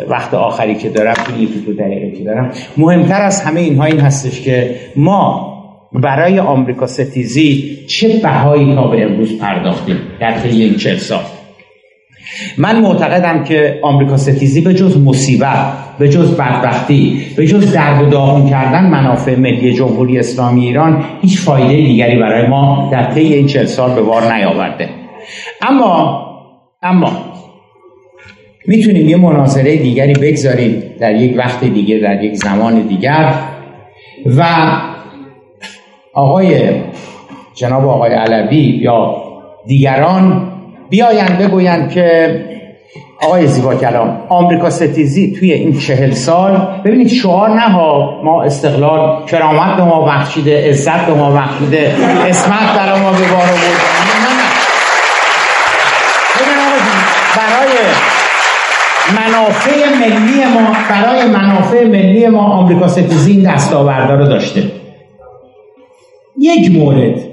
وقت آخری که دارم تو این تو دقیقه که دارم مهمتر از همه اینها این هستش که ما برای آمریکا ستیزی چه بهایی تا به امروز پرداختیم در طی این چل سال؟ من معتقدم که آمریکا ستیزی به جز مصیبت به جز بدبختی به جز درد و داغون کردن منافع ملی جمهوری اسلامی ایران هیچ فایده دیگری برای ما در طی این چل سال به بار نیاورده. اما اما می‌تونیم یه مناظره دیگری بگذاریم در یک وقت دیگه در یک زمان دیگر و آقای جناب آقای علوی یا دیگران بیاین بگویند که آقای زیبا کلام آمریکا ستیزی توی این چهل سال ببینید شعار نه ها ما استقلال کرامت به ما بخشیده عزت به ما بخشیده اسمت در ما به بار برای منافع ملی ما برای منافع ملی ما آمریکا ستیزی این دستاوردا رو داشته. یک مورد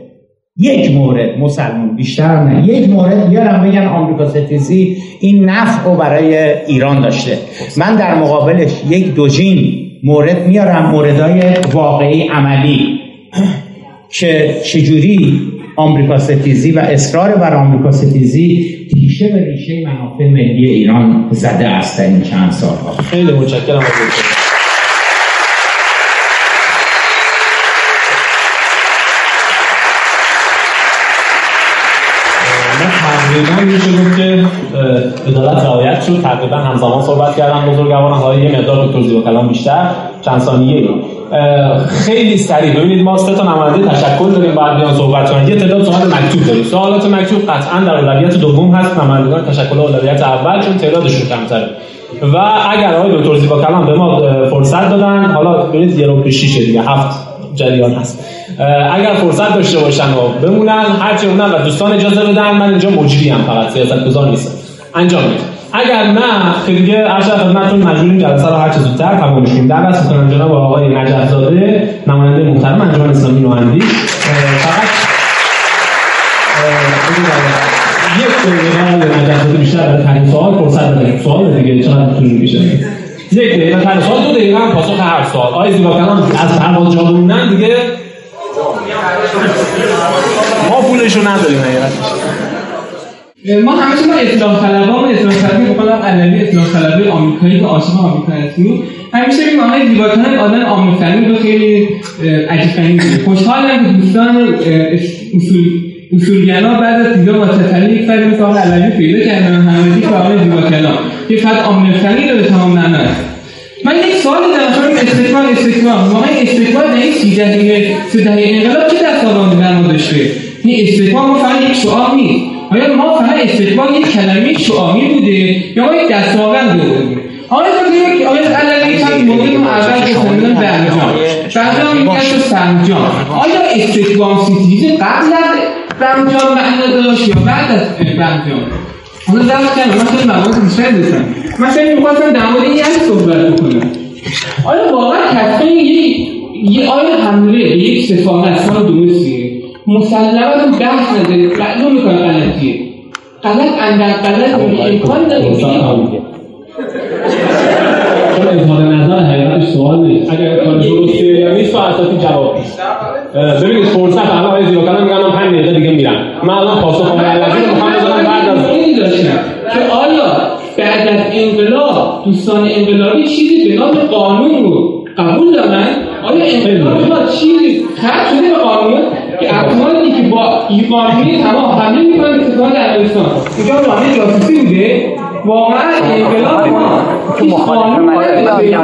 یک مورد مسلمان بیشتر نه. یک مورد بیارم بگن آمریکا ستیزی این نفع رو برای ایران داشته. من در مقابلش یک دوجین مورد میارم موردهای واقعی عملی. که چجوری آمریکا ستیزی و اصرار بر آمریکا ستیزی تیشه به ریشه منافع ملی ایران زده است در این چند سالها. خیلی متشکرم. تقریبا میشه گفت که عدالت رعایت شد تقریبا همزمان صحبت کردن بزرگواران حالا یه مقدار تو توضیح کلام بیشتر چند ثانیه خیلی سریع. ببینید ما سه تا نماینده تشکل داریم بعد بیان صحبت کنیم یه تعداد سوال مکتوب داریم. سوالات مکتوب قطعا در اولویت دوم هست. نمایندگان تشکل اولویت اول چون تعدادشون کمتره. و اگر آقای دکتر زیبا کلام به ما فرصت دادن حالا ببینید یه رو پیشیشه دیگه. هفت جریان هست. اگر فرصت داشته باشن و بمونن هرچه اونن و دوستان اجازه بدن من اینجا مجری هم فقط سیاست گذار نیستم. انجام میدم. اگر نه که دیگه عرض خدمتتون مجبوریم جلسه رو هر چه زودتر تمام کنیم. دعوت می‌کنم جناب آقای نجف زاده نماینده محترم انجمن اسلامی نوندی فقط یک دقیقه نجف زاده بیشتر برای تعیین سوال فرصت بدهیم سوال دیگه چقدر طول می‌کشه؟ یک دقیقه سوال دو دقیقه هم پاسخ هر سوال آقای زیبا از پرواز جا دیگه ما پولشو نداریم ما همیشه ما اطلاع طلبا و اطلاع طلبی بکنم علوی اطلاع طلبی آمریکایی که عاشق آمریکا هستیم. همیشه این آقای زیباتان آدم آمریکایی رو خیلی عجیب غریب خوشحالم که دوستان اصول اصولگرا بعد از دیدار با تفلی یک فردی مثل آقای علوی پیدا کردن. همه که آقای زیباتان که فقط آمریکایی رو به تمام نمه من یک سوال در مورد استقبال استقبال واقعا استقبال در این سی دهه سه دهه انقلاب چه دستاوردی در ما داشته؟ این استقبال ما فقط یک سوال نیست. آیا ما فقط استقبال یک کلمه شعاری بوده یا ما یک دستاورد بوده؟ آقای یک آقای علوی چند موقعی ما اول گفتن برجام برجام میگه تو سنجان آیا استقبال سیتیز قبل از برجام معنا داشت یا بعد از برجام حالا رفت کردم من خیلی مواد بیشتر داشتم من خیلی می‌خواستم در مورد این صحبت بکنم. آیا واقعا کسانی یک یه آیا حمله به یک سفارت کار درستیه مسلما تو بحث نداره معلوم می‌کنه غلطیه. غلط اندر غلط امکان داره چون اظهار نظر حقیقتش سوال نیست؟ اگر کار درسته یا نیست تو اساسی جواب نیست ببینید فرصت الان آقای زیباکلام میگن من 5 دقیقه دیگه میرم. من الان پاسخ رو می‌خوام بذارم بعد از این داشتم که آیا بعد از انقلاب دوستان انقلابی چیزی به نام قانون رو قبول دارن؟ آیا انقلاب چیزی خرج شده به قانون؟ که افرادی که با این قانونی تمام حمله می‌کنن به اتفاق عربستان اینجا راهی جاسوسی بوده واقعا انقلاب ما بعد از یک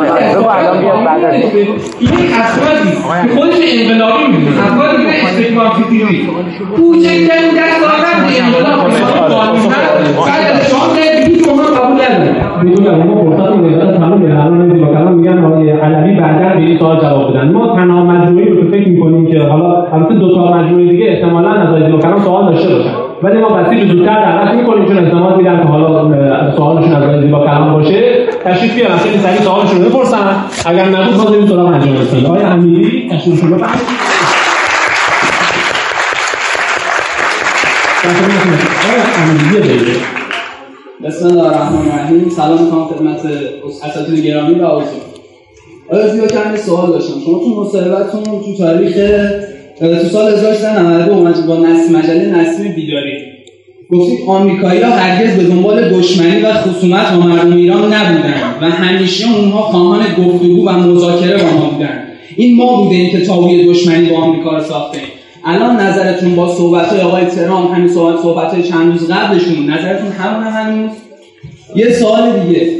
افرادی که خودش انقلابی می‌دونه. افرادی که استقلال فکری کوچکترین دستاورد انقلاب قانون هست بعد از شام دیگه شما قبول می‌دونم ما فرصت رو تمام الان با کلام میگن علوی بعدا به این سوال جواب بدن ما تنها مجموعی رو فکر می‌کنیم که حالا البته دو تا مجموعه دیگه احتمالاً از آقای کلام سوال داشته باشن. ولی ما بسیج زودتر دعوت می‌کنیم چون احتمال میدن که حالا سوالشون از با کلام باشه. تشریف بیارن خیلی سریع سوالشون رو بپرسن. اگر نبود ما بریم سراغ اسلامی آقای امیری تشریف شما. بسم الله الرحمن الرحیم سلام می‌کنم خدمت اساتید گرامی و حضور آیا زیاد چند سوال داشتم. شما تو مصاحبهتون تو تاریخ تو سال 1392 اومد با نسل مجله نسیم بیداری. گفتید آمریکایی‌ها هرگز به دنبال دشمنی و خصومت با مردم ایران نبودند و همیشه اونها خواهان گفتگو و مذاکره با ما بودند این ما بودیم که تابوی دشمنی با آمریکا رو ساختیم. الان نظرتون با صحبت های آقای ترامپ همین صحبت صحبت های چند روز قبلشون نظرتون همون هنوز؟ یه سوال دیگه.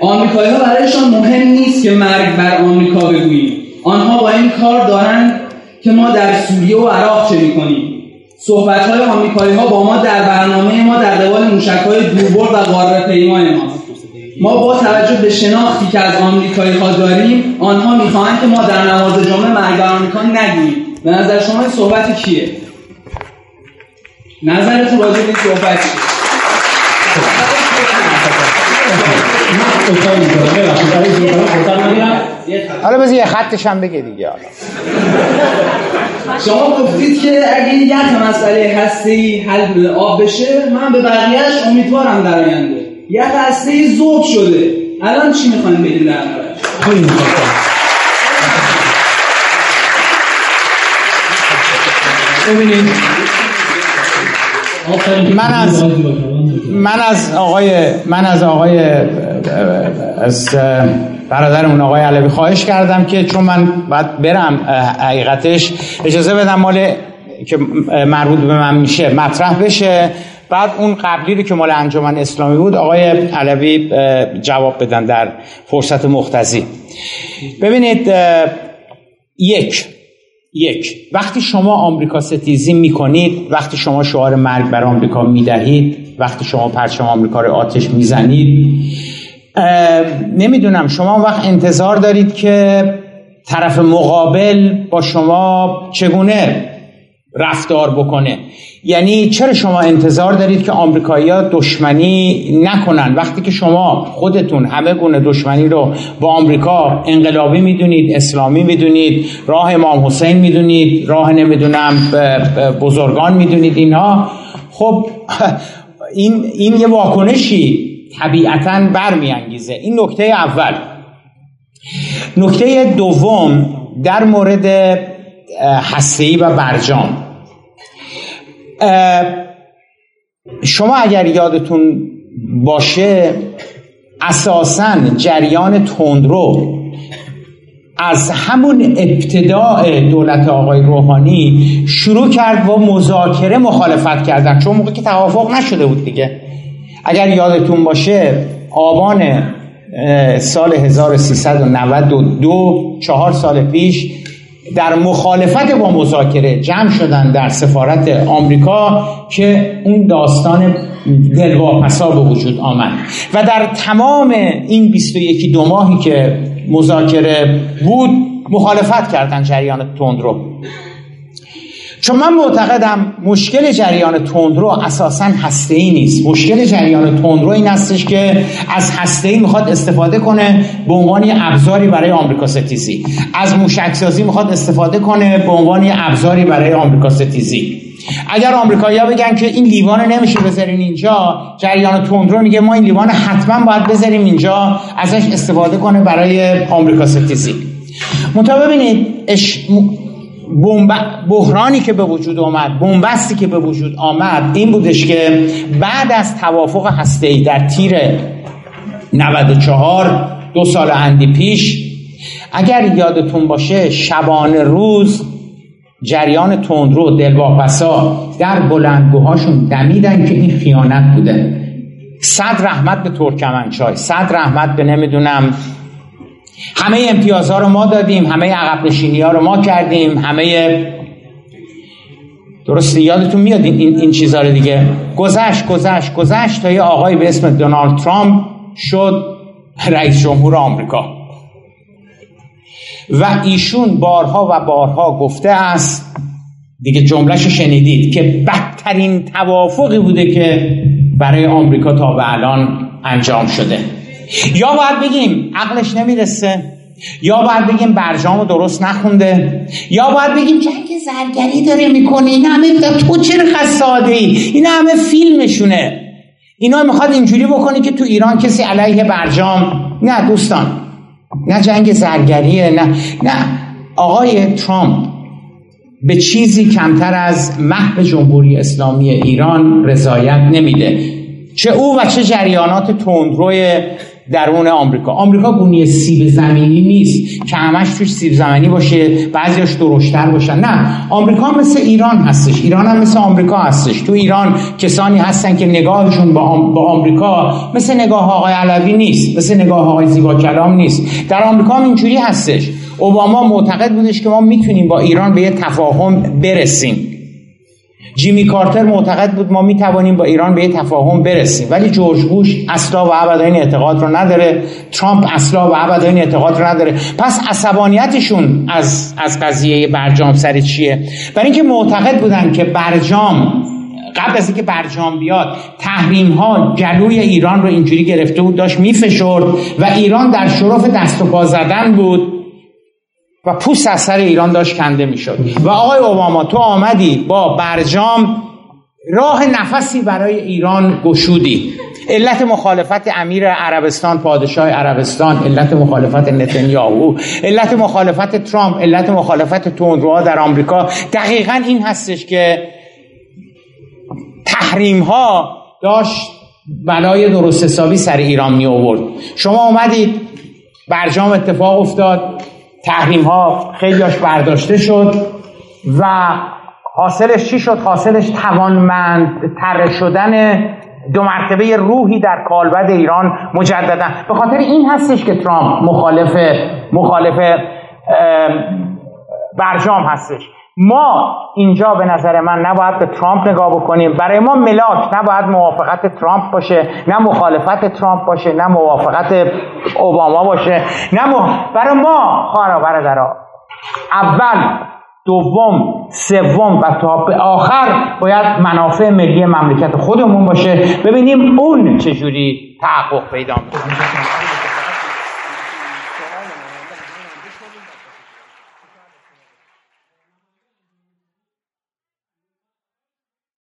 آمریکایی ها برایشان مهم نیست که مرگ بر آمریکا بگوییم. آنها با این کار دارند که ما در سوریه و عراق چه می‌کنیم. صحبت های آمریکایی ها با ما در برنامه ما در قبال موشک های دوربرد و قاره پیمای ما. ما با توجه به شناختی که از آمریکایی ها داریم آنها می‌خواهند که ما در نماز جمعه مرگ بر آمریکا نگوییم. به نظر شما این صحبت کیه؟ نظرتون راجع به این صحبت حالا بذار یه خطش هم بگه دیگه شما گفتید که اگه یک مسئله هستی حل آب بشه من به بقیهش امیدوارم در آینده. یک هسته زوب شده. الان چی می‌خواین بگید در ببینید. من از من از آقای من از آقای از برادرمون آقای علوی خواهش کردم که چون من باید برم حقیقتش اجازه بدم مال که مربوط به من میشه مطرح بشه. بعد اون قبلی رو که مال انجمن اسلامی بود آقای علوی جواب بدن در فرصت مختزی ببینید یک یک وقتی شما آمریکا ستیزی می‌کنید وقتی شما شعار مرگ بر آمریکا می‌دهید وقتی شما پرچم آمریکا رو آتش می‌زنید نمی‌دونم شما وقت انتظار دارید که طرف مقابل با شما چگونه رفتار بکنه. یعنی چرا شما انتظار دارید که آمریکایی‌ها دشمنی نکنن؟ وقتی که شما خودتون همه گونه دشمنی رو با آمریکا انقلابی می‌دونید اسلامی می‌دونید راه امام حسین می‌دونید راه نمی‌دونم بزرگان می‌دونید اینها. خب این این یه واکنشی طبیعتا برمیانگیزه. این نکته اول. نکته دوم در مورد هسته‌ای و برجام. شما اگر یادتون باشه اساسا جریان تندرو از همون ابتداع دولت آقای روحانی شروع کرد با مذاکره مخالفت کردن. چون موقع که توافق نشده بود دیگه. اگر یادتون باشه آبان سال 1392 چهار سال پیش در مخالفت با مذاکره جمع شدن در سفارت آمریکا که اون داستان دلواپسا به وجود آمد. و در تمام این 21 دو ماهی که مذاکره بود مخالفت کردن جریان تندرو. چون من معتقدم مشکل جریان تندرو اساسا هسته ای نیست. مشکل جریان تندرو این هستش که از هسته ای می‌خواد استفاده کنه به عنوان ابزاری برای آمریکا ستیزی. از موشکسازی می‌خواد استفاده کنه به عنوان ابزاری برای آمریکا ستیزی. اگر آمریکایی‌ها بگن که این لیوان نمیشه بذارین اینجا جریان تندرو میگه ما این لیوان حتما باید بذاریم اینجا ازش استفاده کنه برای آمریکا ستیزی. منتها ببینید بحرانی که به وجود آمد بنبستی که به وجود آمد این بودش که بعد از توافق هسته‌ای در تیر 94 دو سال اندی پیش اگر یادتون باشه شبانه روز جریان تندرو دلواپسا در بلندگوهاشون دمیدن که این خیانت بوده. صد رحمت به ترکمنچای صد رحمت به نمی‌دونم همه امتیازها رو ما دادیم همه عقب ها رو ما کردیم همه درست یادتون میاد این, این, چیزها رو دیگه؟ گذشت گذشت گذشت تا یه آقای به اسم دونالد ترامپ شد رئیس جمهور آمریکا. و ایشون بارها و بارها گفته است دیگه جملهشو شنیدید که بدترین توافقی بوده که برای آمریکا تا به الان انجام شده. یا باید بگیم عقلش نمی‌رسه یا باید بگیم برجامو درست نخونده یا باید بگیم جنگ زرگری داره می‌کنه این همه تو چرا ساده ای این همه فیلمشونه. اینا می‌خواد اینجوری بکنی که تو ایران کسی علیه برجام. نه دوستان نه جنگ زرگریه نه نه. آقای ترامپ به چیزی کمتر از محو جمهوری اسلامی ایران رضایت نمیده. چه او و چه جریانات تندروی درون آمریکا. آمریکا گونی سیب زمینی نیست که همش توش سیب زمینی باشه بعضیاش درشتر باشن. نه آمریکا مثل ایران هستش. ایران هم مثل آمریکا هستش. تو ایران کسانی هستن که نگاهشون با, آمریکا مثل نگاه آقای علوی نیست مثل نگاه آقای زیبا کلام نیست. در آمریکا هم اینجوری هستش. اوباما معتقد بودش که ما می‌تونیم با ایران به یه تفاهم برسیم. جیمی کارتر معتقد بود ما می توانیم با ایران به یه تفاهم برسیم. ولی جورج بوش اصلا و ابدا این اعتقاد رو نداره. ترامپ اصلا و ابدا این اعتقاد رو نداره. پس عصبانیتشون از از قضیه برجام سر چیه؟ برای اینکه معتقد بودن که برجام قبل از اینکه برجام بیاد تحریم ها جلوی ایران رو اینجوری گرفته بود داشت میفشرد و ایران در شرف دست و پا زدن بود. و پوست از سر ایران داشت کنده می‌شد. و آقای اوباما تو آمدی با برجام راه نفسی برای ایران گشودی. علت مخالفت امیر عربستان پادشاه عربستان علت مخالفت نتانیاهو علت مخالفت ترامپ علت مخالفت تندروها در آمریکا. دقیقا این هستش که تحریم ها داشت بلای درست حسابی سر ایران می آورد شما اومدید برجام اتفاق افتاد. تحریم ها خیلیاش برداشته شد و حاصلش چی شد؟ حاصلش توانمند تر شدن دو مرتبه روحی در کالبد ایران مجددا به خاطر این هستش که ترامپ مخالف مخالف برجام هستش ما اینجا به نظر من نباید به ترامپ نگاه بکنیم. برای ما ملاک نباید موافقت ترامپ باشه نه مخالفت ترامپ باشه نه موافقت اوباما باشه نه برای ما خواهر برادرها اول دوم سوم و تا به آخر باید منافع ملی مملکت خودمون باشه. ببینیم اون چجوری تحقق پیدا می‌کنه.